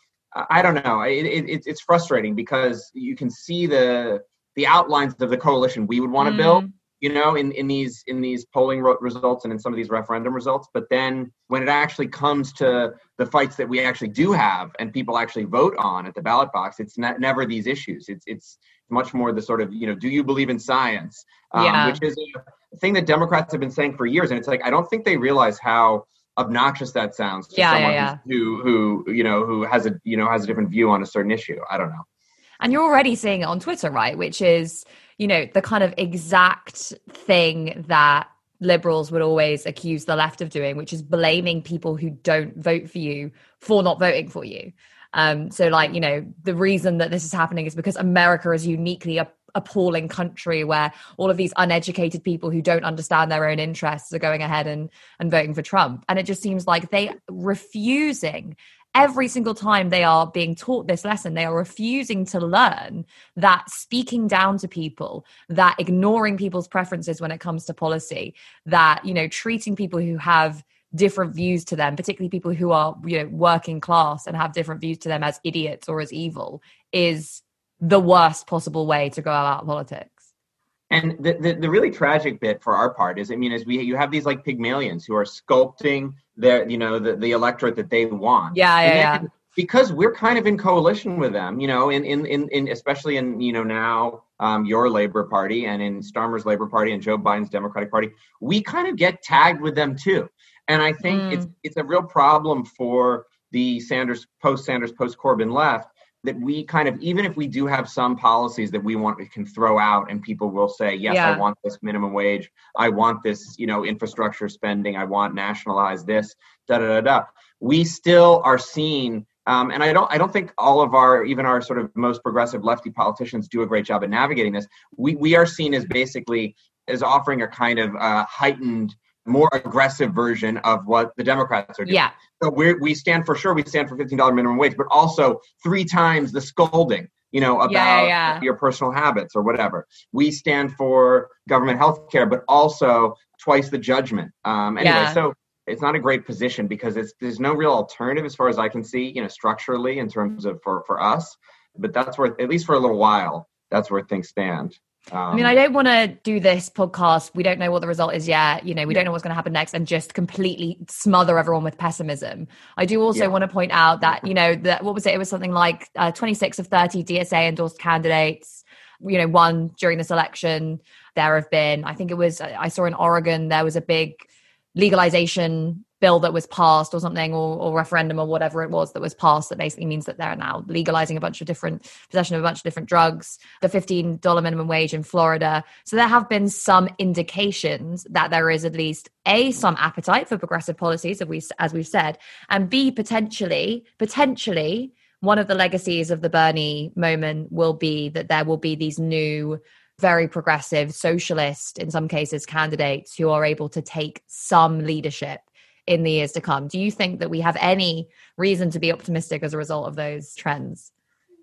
i don't know. It, it, it's frustrating because you can see the the outlines of the coalition we would want to mm. build you know in, in these in these polling results and in some of these referendum results but then when it actually comes to the fights that we actually do have and people actually vote on at the ballot box it's not, never these issues it's it's much more the sort of you know do you believe in science um, yeah. which is a thing that democrats have been saying for years and it's like i don't think they realize how obnoxious that sounds to yeah, someone yeah, yeah. who who you know who has a you know has a different view on a certain issue i don't know and you're already seeing it on twitter right which is you know, the kind of exact thing that liberals would always accuse the left of doing, which is blaming people who don't vote for you for not voting for you. Um, so, like, you know, the reason that this is happening is because America is uniquely a appalling country where all of these uneducated people who don't understand their own interests are going ahead and and voting for Trump and it just seems like they refusing every single time they are being taught this lesson, they are refusing to learn that speaking down to people, that ignoring people's preferences when it comes to policy, that, you know, treating people who have different views to them, particularly people who are, you know, working class and have different views to them as idiots or as evil, is the worst possible way to go about politics. And the, the, the, really tragic bit for our part is, I mean, is we you have these like Pygmalions who are sculpting their you know the, the electorate that they want. Yeah, yeah, yeah. Because we're kind of in coalition with them, you know, in in in, in especially in you know now um, your Labor Party and in Starmer's Labor Party and Joe Biden's Democratic Party, we kind of get tagged with them too. And I think mm. it's it's a real problem for the Sanders post Sanders post Corbyn left that we kind of even if we do have some policies that we want we can throw out and people will say yes yeah. i want this minimum wage i want this you know infrastructure spending i want nationalize this da da da da we still are seen um, and I don't, I don't think all of our, even our sort of most progressive lefty politicians do a great job at navigating this. We we are seen as basically as offering a kind of uh, heightened more aggressive version of what the Democrats are doing. Yeah. So we we stand for sure we stand for fifteen dollar minimum wage, but also three times the scolding. You know about yeah, yeah. your personal habits or whatever. We stand for government health care, but also twice the judgment. Um, anyway, yeah. so it's not a great position because it's there's no real alternative as far as I can see. You know, structurally in terms of for for us, but that's where at least for a little while that's where things stand. Um, I mean, I don't want to do this podcast. We don't know what the result is yet. You know, we don't know what's going to happen next and just completely smother everyone with pessimism. I do also yeah. want to point out that, you know, that what was it? It was something like uh, 26 of 30 DSA endorsed candidates, you know, won during this election. There have been, I think it was, I saw in Oregon, there was a big legalization bill that was passed or something or, or, referendum or whatever it was that was passed that basically means that they're now legalizing a bunch of different possession of a bunch of different drugs the $15 minimum wage in florida. So there have been some indications that there is at least a some appetite for progressive policies as, we, as we've said and b potentially potentially one of the legacies of the bernie moment will be that there will be these new very progressive socialist in some cases candidates who are able to take some leadership in the years to come. Do you think that we have any reason to be optimistic as a result of those trends?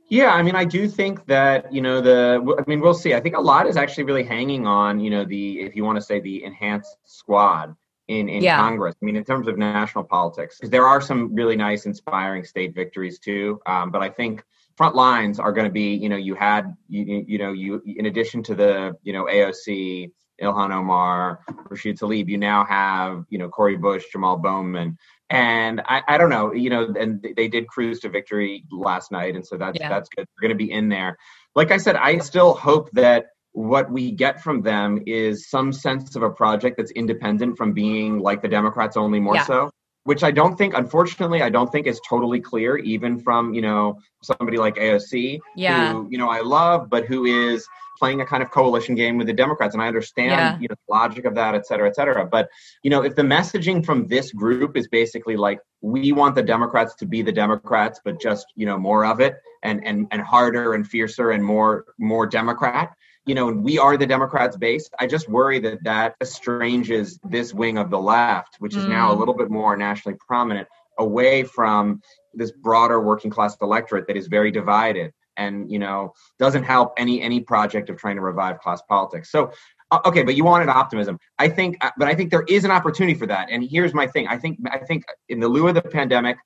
Yeah, I mean, I do think that you know the. I mean, we'll see. I think a lot is actually really hanging on you know the if you want to say the enhanced squad in in yeah. Congress. I mean, in terms of national politics, because there are some really nice, inspiring state victories too. Um, but I think front lines are going to be you know you had you you know you in addition to the you know AOC Ilhan Omar, Rashid Tlaib. You now have, you know, Cori Bush, Jamal Bowman. And I, I don't know, you know, and they did cruise to victory last night. And so that's, yeah. that's good. They're going to be in there. Like I said, I still hope that what we get from them is some sense of a project that's independent from being like the Democrats, only more yeah. so which I don't think, unfortunately, I don't think is totally clear, even from you know somebody like AOC, yeah. who you know I love, but who is playing a kind of coalition game with the Democrats, and I understand yeah. you know the logic of that, et cetera, et cetera. But you know, if the messaging from this group is basically like we want the Democrats to be the Democrats, but just you know more of it, and and and harder and fiercer and more more Democrat, you know, we are the Democrats base. I just worry that that estranges this wing of the left, which is mm. now a mm. little bit more nationally prominent, away from this broader working class electorate that is very divided and you know doesn't help any any project of trying to revive class politics so uh, okay but you wanted optimism i think uh, but i think there is an opportunity for that and here's my thing i think i think in the lieu of the pandemic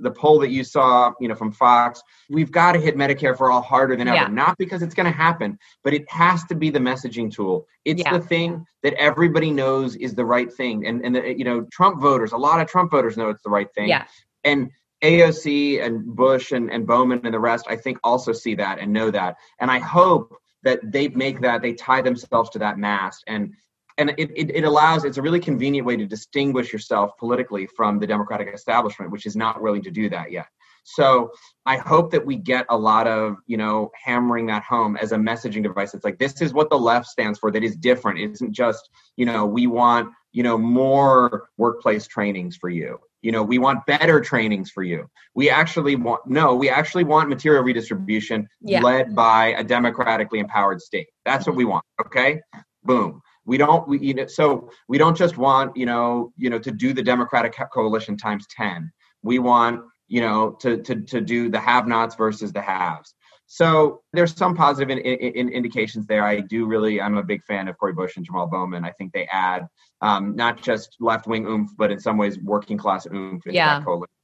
the poll that you saw you know from fox we've got to hit medicare for all harder than ever yeah. not because it's going to happen but it has to be the messaging tool it's yeah. the thing that everybody knows is the right thing and and the, you know trump voters a lot of trump voters know it's the right thing yeah and AOC and Bush and, and Bowman and the rest, I think, also see that and know that. And I hope that they make that, they tie themselves to that mast. And and it, it, it, allows, it's a really convenient way to distinguish yourself politically from the Democratic establishment, which is not willing to do that yet. So I hope that we get a lot of, you know, hammering that home as a messaging device. It's like, this is what the left stands for that is different. It isn't just, you know, we want, you know, more workplace trainings for you you know we want better trainings for you we actually want no we actually want material redistribution yeah. led by a democratically empowered state that's what we want okay boom we don't we you know so we don't just want you know you know to do the democratic coalition times 10 we want you know to to to do the have nots versus the haves so there's some positive in, in, in indications there. I do really, I'm a big fan of Cori Bush and Jamal Bowman. I think they add um, not just left wing oomph, but in some ways working class oomph into yeah. that coalition.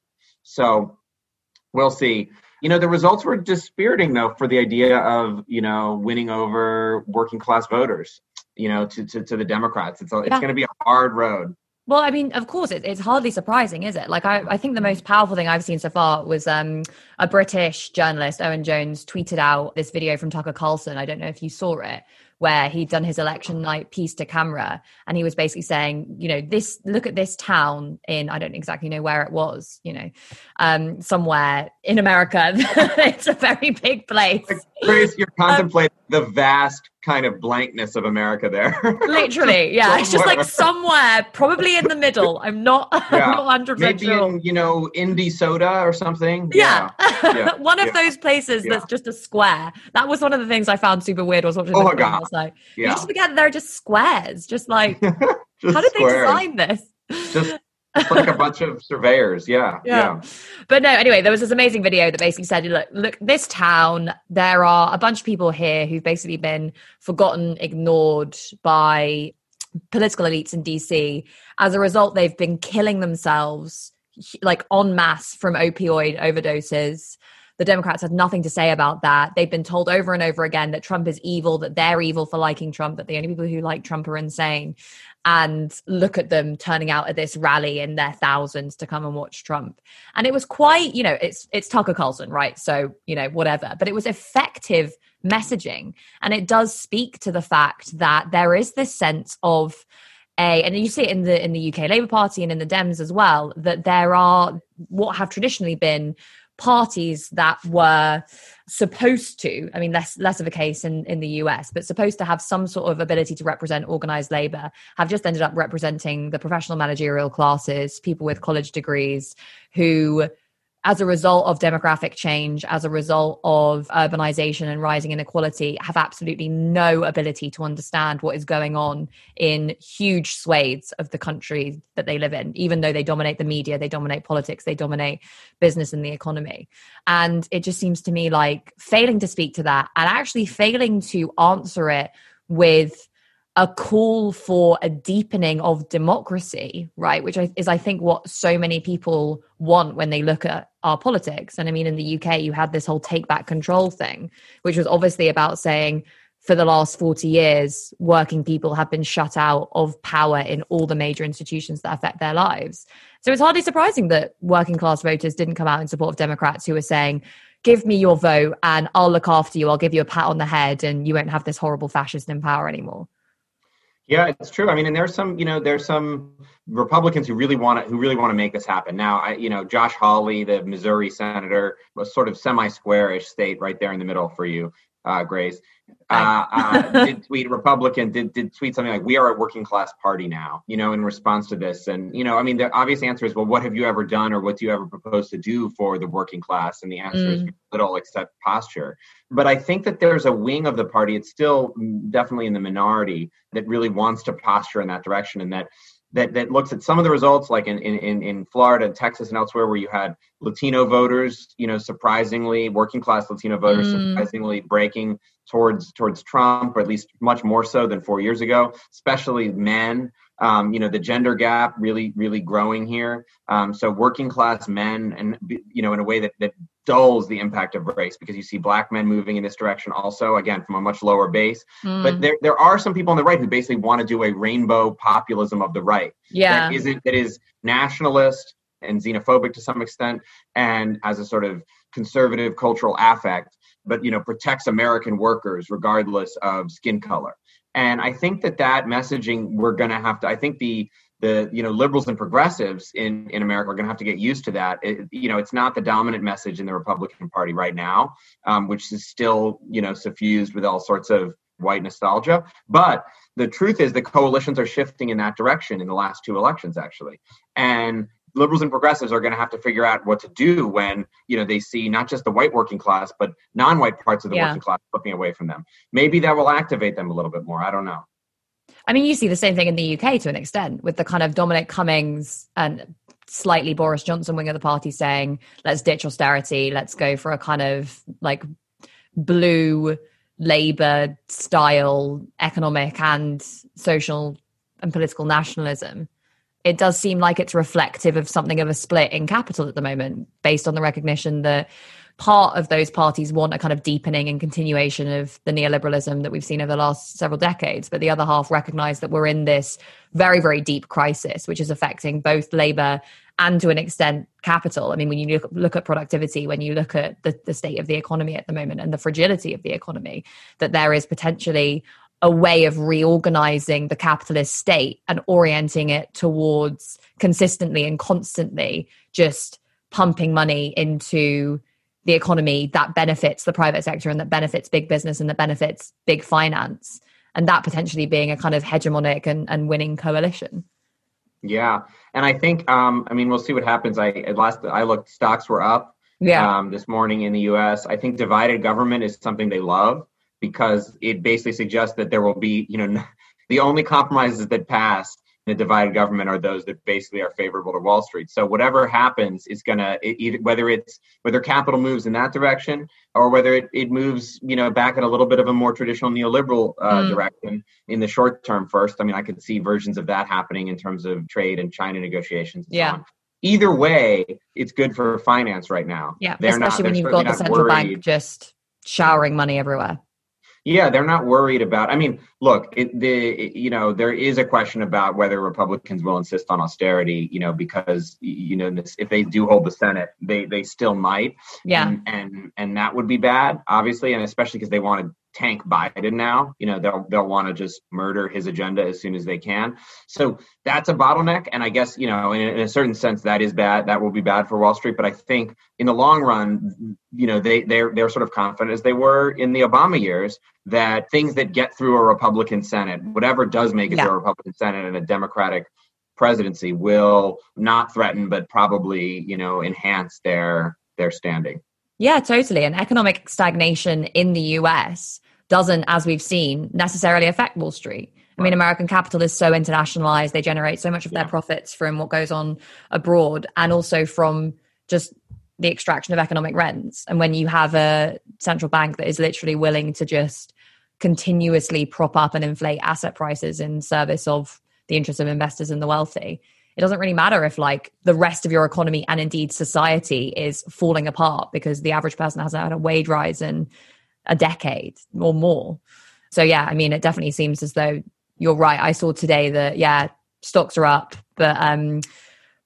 So we'll see. You know, the results were dispiriting though for the idea of you know winning over working class voters. You know, to to, to the Democrats. It's a, it's going to be a hard road. Well, I mean, of course, it, it's hardly surprising, is it? Like, I, I think the most powerful thing I've seen so far was um, a British journalist, Owen Jones, tweeted out this video from Tucker Carlson. I don't know if you saw it, where he'd done his election night piece to camera and he was basically saying you know this look at this town in i don't exactly know where it was you know um somewhere in america it's a very big place Grace, you're contemplating um, the vast kind of blankness of America there. Literally, yeah. It's just like somewhere, probably in the middle. I'm not, yeah. I'm not 100% Maybe in, you know, Indy Soda or something. Yeah. yeah. one of yeah. those places that's just a square. That was one of the things I found super weird was watching oh my God. I was like, you just forget that they're just squares. Just like, just how did squares. they design this? Just like a bunch of surveyors. Yeah, yeah, yeah. But no, anyway, there was this amazing video that basically said, look, look, this town, there are a bunch of people here who've basically been forgotten, ignored by political elites in DC. As a result, they've been killing themselves like en masse from opioid overdoses. The Democrats had nothing to say about that. They've been told over and over again that Trump is evil, that they're evil for liking Trump, that the only people who like Trump are insane and look at them turning out at this rally in their thousands to come and watch Trump. And it was quite, you know, it's it's Tucker Carlson, right? So, you know, whatever. But it was effective messaging. And it does speak to the fact that there is this sense of a and you see it in the in the UK Labour Party and in the Dems as well, that there are what have traditionally been parties that were supposed to i mean less less of a case in in the us but supposed to have some sort of ability to represent organized labor have just ended up representing the professional managerial classes people with college degrees who as a result of demographic change, as a result of urbanization and rising inequality, have absolutely no ability to understand what is going on in huge swathes of the country that they live in, even though they dominate the media, they dominate politics, they dominate business and the economy. And it just seems to me like failing to speak to that and actually failing to answer it with a call for a deepening of democracy, right? Which is, I think, what so many people want when they look at our politics. And I mean, in the UK, you had this whole take back control thing, which was obviously about saying, for the last 40 years, working people have been shut out of power in all the major institutions that affect their lives. So it's hardly surprising that working class voters didn't come out in support of Democrats who were saying, give me your vote and I'll look after you. I'll give you a pat on the head and you won't have this horrible fascist in power anymore. Yeah, it's true. I mean, and there's some, you know, there's some Republicans who really want to, who really want to make this happen. Now, I, you know, Josh Hawley, the Missouri senator, was sort of semi-squarish state right there in the middle for you, uh, Grace uh, uh, did tweet Republican did did tweet something like "We are a working class party now," you know, in response to this. And you know, I mean, the obvious answer is, well, what have you ever done, or what do you ever propose to do for the working class? And the answer mm. is little, except posture. But I think that there's a wing of the party; it's still definitely in the minority that really wants to posture in that direction, and that that that looks at some of the results, like in in in Florida, and Texas, and elsewhere, where you had Latino voters, you know, surprisingly working class Latino voters mm. surprisingly breaking towards towards Trump, or at least much more so than four years ago, especially men. Um, you know, the gender gap really, really growing here. Um, so working class men, and you know, in a way that that dulls the impact of race because you see black men moving in this direction also again from a much lower base mm. but there there are some people on the right who basically want to do a rainbow populism of the right yeah that isn't that is nationalist and xenophobic to some extent and as a sort of conservative cultural affect but you know protects American workers regardless of skin color. And I think that that messaging we're going to have to. I think the the you know liberals and progressives in in America are going to have to get used to that. It, you know, it's not the dominant message in the Republican Party right now, um, which is still you know suffused with all sorts of white nostalgia. But the truth is, the coalitions are shifting in that direction in the last two elections, actually, and liberals and progressives are going to have to figure out what to do when you know they see not just the white working class but non-white parts of the yeah. working class looking away from them maybe that will activate them a little bit more i don't know i mean you see the same thing in the uk to an extent with the kind of dominic cummings and slightly boris johnson wing of the party saying let's ditch austerity. Let's go for a kind of like blue labor style economic and social and political nationalism. It does seem like it's reflective of something of a split in capital at the moment, based on the recognition that part of those parties want a kind of deepening and continuation of the neoliberalism that we've seen over the last several decades, but the other half recognize that we're in this very, very deep crisis, which is affecting both labor and to an extent capital. I mean, when you look, look at productivity, when you look at the, the state of the economy at the moment and the fragility of the economy, that there is potentially a way of reorganizing the capitalist state and orienting it towards consistently and constantly just pumping money into the economy that benefits the private sector and that benefits big business and that benefits big finance and that potentially being a kind of hegemonic and, and winning coalition. Yeah. And i think um, i mean we'll see what happens. I at last i looked stocks were up yeah. um, this morning in the us i think divided government is something they love because it basically suggests that there will be you know the only compromises that pass in a divided government are those that basically are favorable to Wall Street. So whatever happens is going to either whether it's whether capital moves in that direction or whether it, it moves you know back in a little bit of a more traditional neoliberal uh, mm. direction in the short term first. I mean, I could see versions of that happening in terms of trade and China negotiations. And yeah. So Either way, it's good for finance right now. Yeah, they're especially not, when you've got the central worried. bank just showering money everywhere. Yeah, they're not worried about. I mean, look, it, the it, you know there is a question about whether Republicans will insist on austerity. You know, because you know this, if they do hold the Senate, they they still might. Yeah, and and, and that would be bad, obviously, and especially because they wanted tank Biden now. You know, they'll they'll want to just murder his agenda as soon as they can. So that's a bottleneck, and I guess you know, in, in, a certain sense, that is bad. That will be bad for Wall Street. But I think in the long run, you know, they they're they're sort of confident as they were in the Obama years that things that get through a Republican Senate, whatever does make it yeah. to a Republican Senate and a Democratic presidency, will not threaten, but probably you know enhance their their standing. Yeah, totally. And economic stagnation in the US doesn't, as we've seen, necessarily affect Wall Street. I mean, American capital is so internationalized. They generate so much of yeah. their profits from what goes on abroad and also from just the extraction of economic rents. And when you have a central bank that is literally willing to just continuously prop up and inflate asset prices in service of the interests of investors and the wealthy, it doesn't really matter if like the rest of your economy and indeed society is falling apart because the average person hasn't had a wage rise in a decade or more. So yeah, I mean, it definitely seems as though you're right. I saw today that yeah, stocks are up, but um,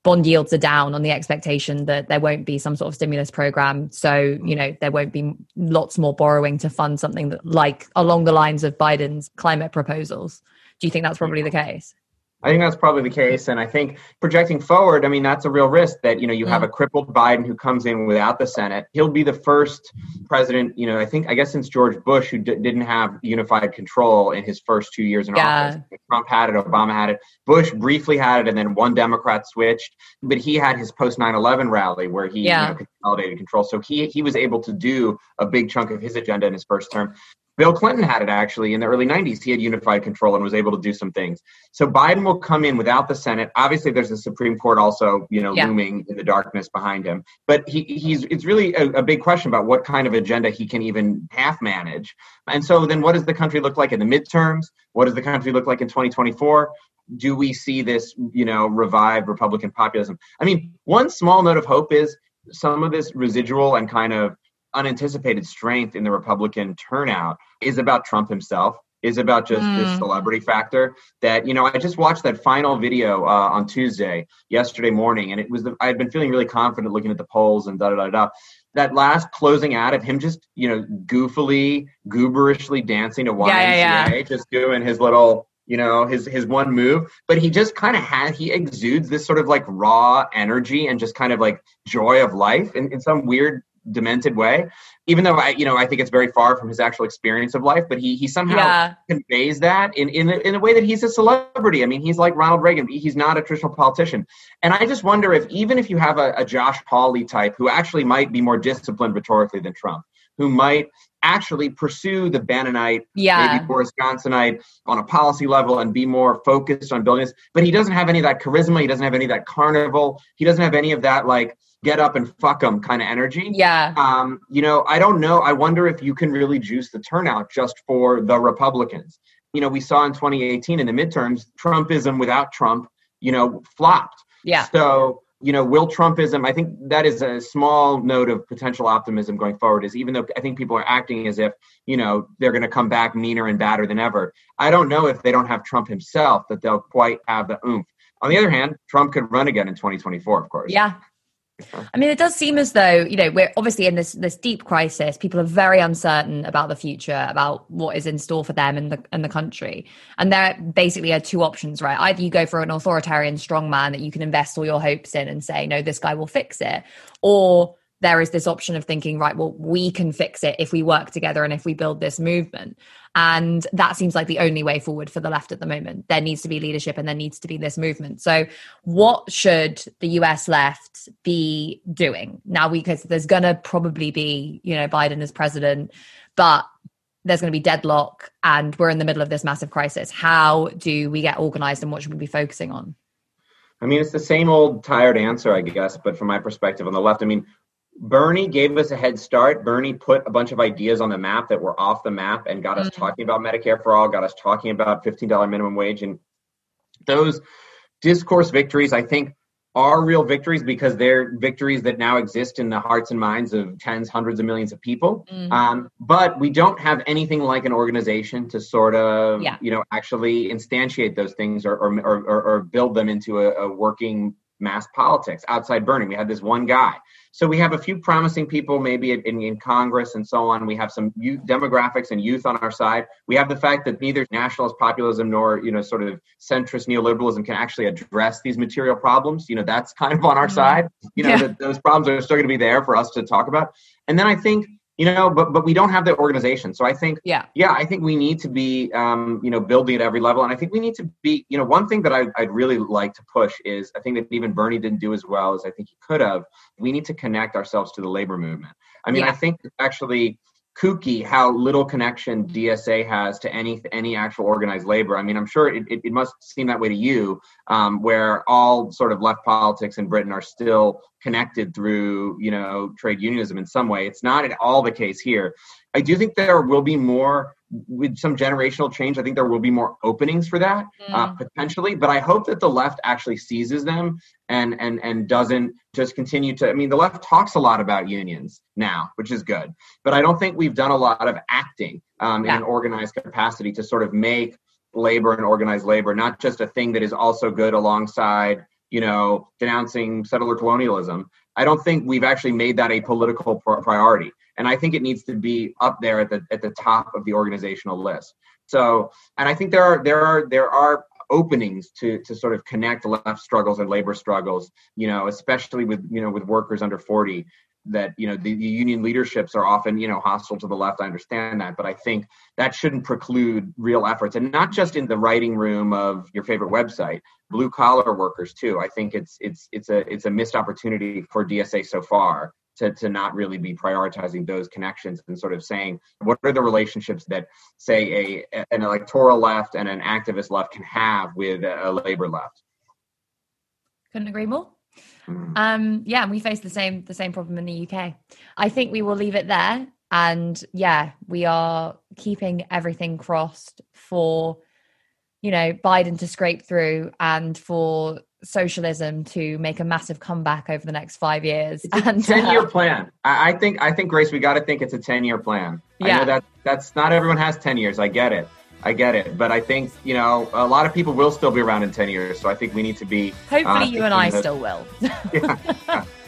bond yields are down on the expectation that there won't be some sort of stimulus program. So you know there won't be lots more borrowing to fund something that like along the lines of Biden's climate proposals. Do you think that's probably the case? I think that's probably the case, and I think projecting forward, I mean that's a real risk that you know you have mm. a crippled Biden who comes in without the Senate. He'll be the first president, you know, I think I guess since George Bush who d- didn't have unified control in his first two years in yeah. office. Trump had it, Obama had it, Bush briefly had it, and then one Democrat switched. But he had his post 9/11 rally where he yeah. you know, consolidated control, so he he was able to do a big chunk of his agenda in his first term. Bill Clinton had it actually in the early 90s. He had unified control and was able to do some things. So Biden will come in without the Senate. Obviously, there's the Supreme Court also, you know, yeah. looming in the darkness behind him. But he, he's it's really a, a big question about what kind of agenda he can even half manage. And so then, what does the country look like in the midterms? What does the country look like in 2024? Do we see this, you know, revived Republican populism? I mean, one small note of hope is some of this residual and kind of unanticipated strength in the Republican turnout is about Trump himself, is about just mm. this celebrity factor. That you know, I just watched that final video uh, on Tuesday, yesterday morning, and it was the, I had been feeling really confident looking at the polls and da da da da. That last closing ad of him just you know goofily, gooberishly dancing to YMCA, yeah, yeah, yeah. just doing his little you know his his one move but he just kind of had he exudes this sort of like raw energy and just kind of like joy of life in, in some weird demented way even though i you know i think it's very far from his actual experience of life but he he somehow yeah. conveys that in in a, in a way that he's a celebrity i mean he's like ronald reagan he's not a traditional politician and i just wonder if even if you have a, a josh hawley type who actually might be more disciplined rhetorically than trump who might actually pursue the Bannonite, yeah. maybe Boris Johnsonite on a policy level and be more focused on building this. But he doesn't have any of that charisma. He doesn't have any of that carnival. He doesn't have any of that like get up and fuck them kind of energy. Yeah. Um, you know, I don't know. I wonder if you can really juice the turnout just for the Republicans. You know, we saw in 2018 in the midterms, Trumpism without Trump, you know, flopped. Yeah. So you know, will Trumpism, I think that is a small note of potential optimism going forward, is even though I think people are acting as if, you know, they're going to come back meaner and badder than ever. I don't know if they don't have Trump himself that they'll quite have the oomph. On the other hand, Trump could run again in 2024, of course. Yeah, I mean, it does seem as though you know we're obviously in this this deep crisis. People are very uncertain about the future, about what is in store for them and the and the country. And there basically are two options, right? Either you go for an authoritarian strongman that you can invest all your hopes in and say, no, this guy will fix it, or there is this option of thinking, right, well, we can fix it if we work together and if we build this movement. And that seems like the only way forward for the left at the moment. There needs to be leadership and there needs to be this movement. So, what should the US left be doing now? Because there's going to probably be, you know, Biden as president, but there's going to be deadlock and we're in the middle of this massive crisis. How do we get organized and what should we be focusing on? I mean, it's the same old tired answer, I guess, but from my perspective on the left, I mean, Bernie gave us a head start. Bernie put a bunch of ideas on the map that were off the map and got mm-hmm. us talking about Medicare for all, got us talking about $15 minimum wage. And those discourse victories, I think, are real victories because they're victories that now exist in the hearts and minds of tens, hundreds of millions of people. Mm-hmm. Um, but we don't have anything like an organization to sort of, yeah. you know, actually instantiate those things or, or, or, or build them into a, a working mass politics outside Bernie. We had this one guy. So we have a few promising people, maybe in, in Congress and so on. We have some youth demographics and youth on our side. We have the fact that neither nationalist populism nor you know sort of centrist neoliberalism can actually address these material problems. You know that's kind of on our mm-hmm. side. You know yeah. that those problems are still going to be there for us to talk about. And then I think you know but but we don't have the organization. So i think yeah. yeah i think we need to be um, you know building at every level. And i think we need to be you know one thing that I, i'd really like to push is i think that even bernie didn't do as well as i think he could have we need to connect ourselves to the labor movement. I mean yeah. i think actually kooky how little connection DSA has to any any actual organized labor. I mean, I'm sure it, it, it must seem that way to you, um, where all sort of left politics in Britain are still connected through you know trade unionism in some way. It's not at all the case here. I do think there will be more with some generational change, I think there will be more openings for that uh, mm. uh, potentially. But I hope that the left actually seizes them and and and doesn't just continue to. I mean, the left talks a lot about unions now, which is good, but I don't think we've done a lot of acting um, yeah. in an organized capacity to sort of make labor and organized labor not just a thing that is also good alongside you know denouncing settler colonialism. I don't think we've actually made that a political priority and I think it needs to be up there at the at the top of the organizational list. So, and I think there are there are there are openings to to sort of connect left struggles and labor struggles. You know, especially with you know with workers under forty that you know the, the, union leaderships are often you know hostile to the left i understand that but i think that shouldn't preclude real efforts and not just in the writing room of your favorite website blue collar workers too i think it's it's it's a it's a missed opportunity for dsa so far to, to not really be prioritizing those connections and sort of saying what are the relationships that say a an electoral left and an activist left can have with a labor left? Couldn't agree more. Mm. um yeah and we face the same the same problem in the uk i think we will leave it there and yeah we are keeping everything crossed for you know biden to scrape through and for socialism to make a massive comeback over the next five years. It's and, ten-year uh, plan. I, I, think. I think Grace, we got to think it's a ten-year plan. Yeah. I know that that's not everyone has ten years. I get it. I get it. But I think you know a lot of people will still be around in ten years. So I think we need to be. Hopefully, uh, you and I still will. yeah.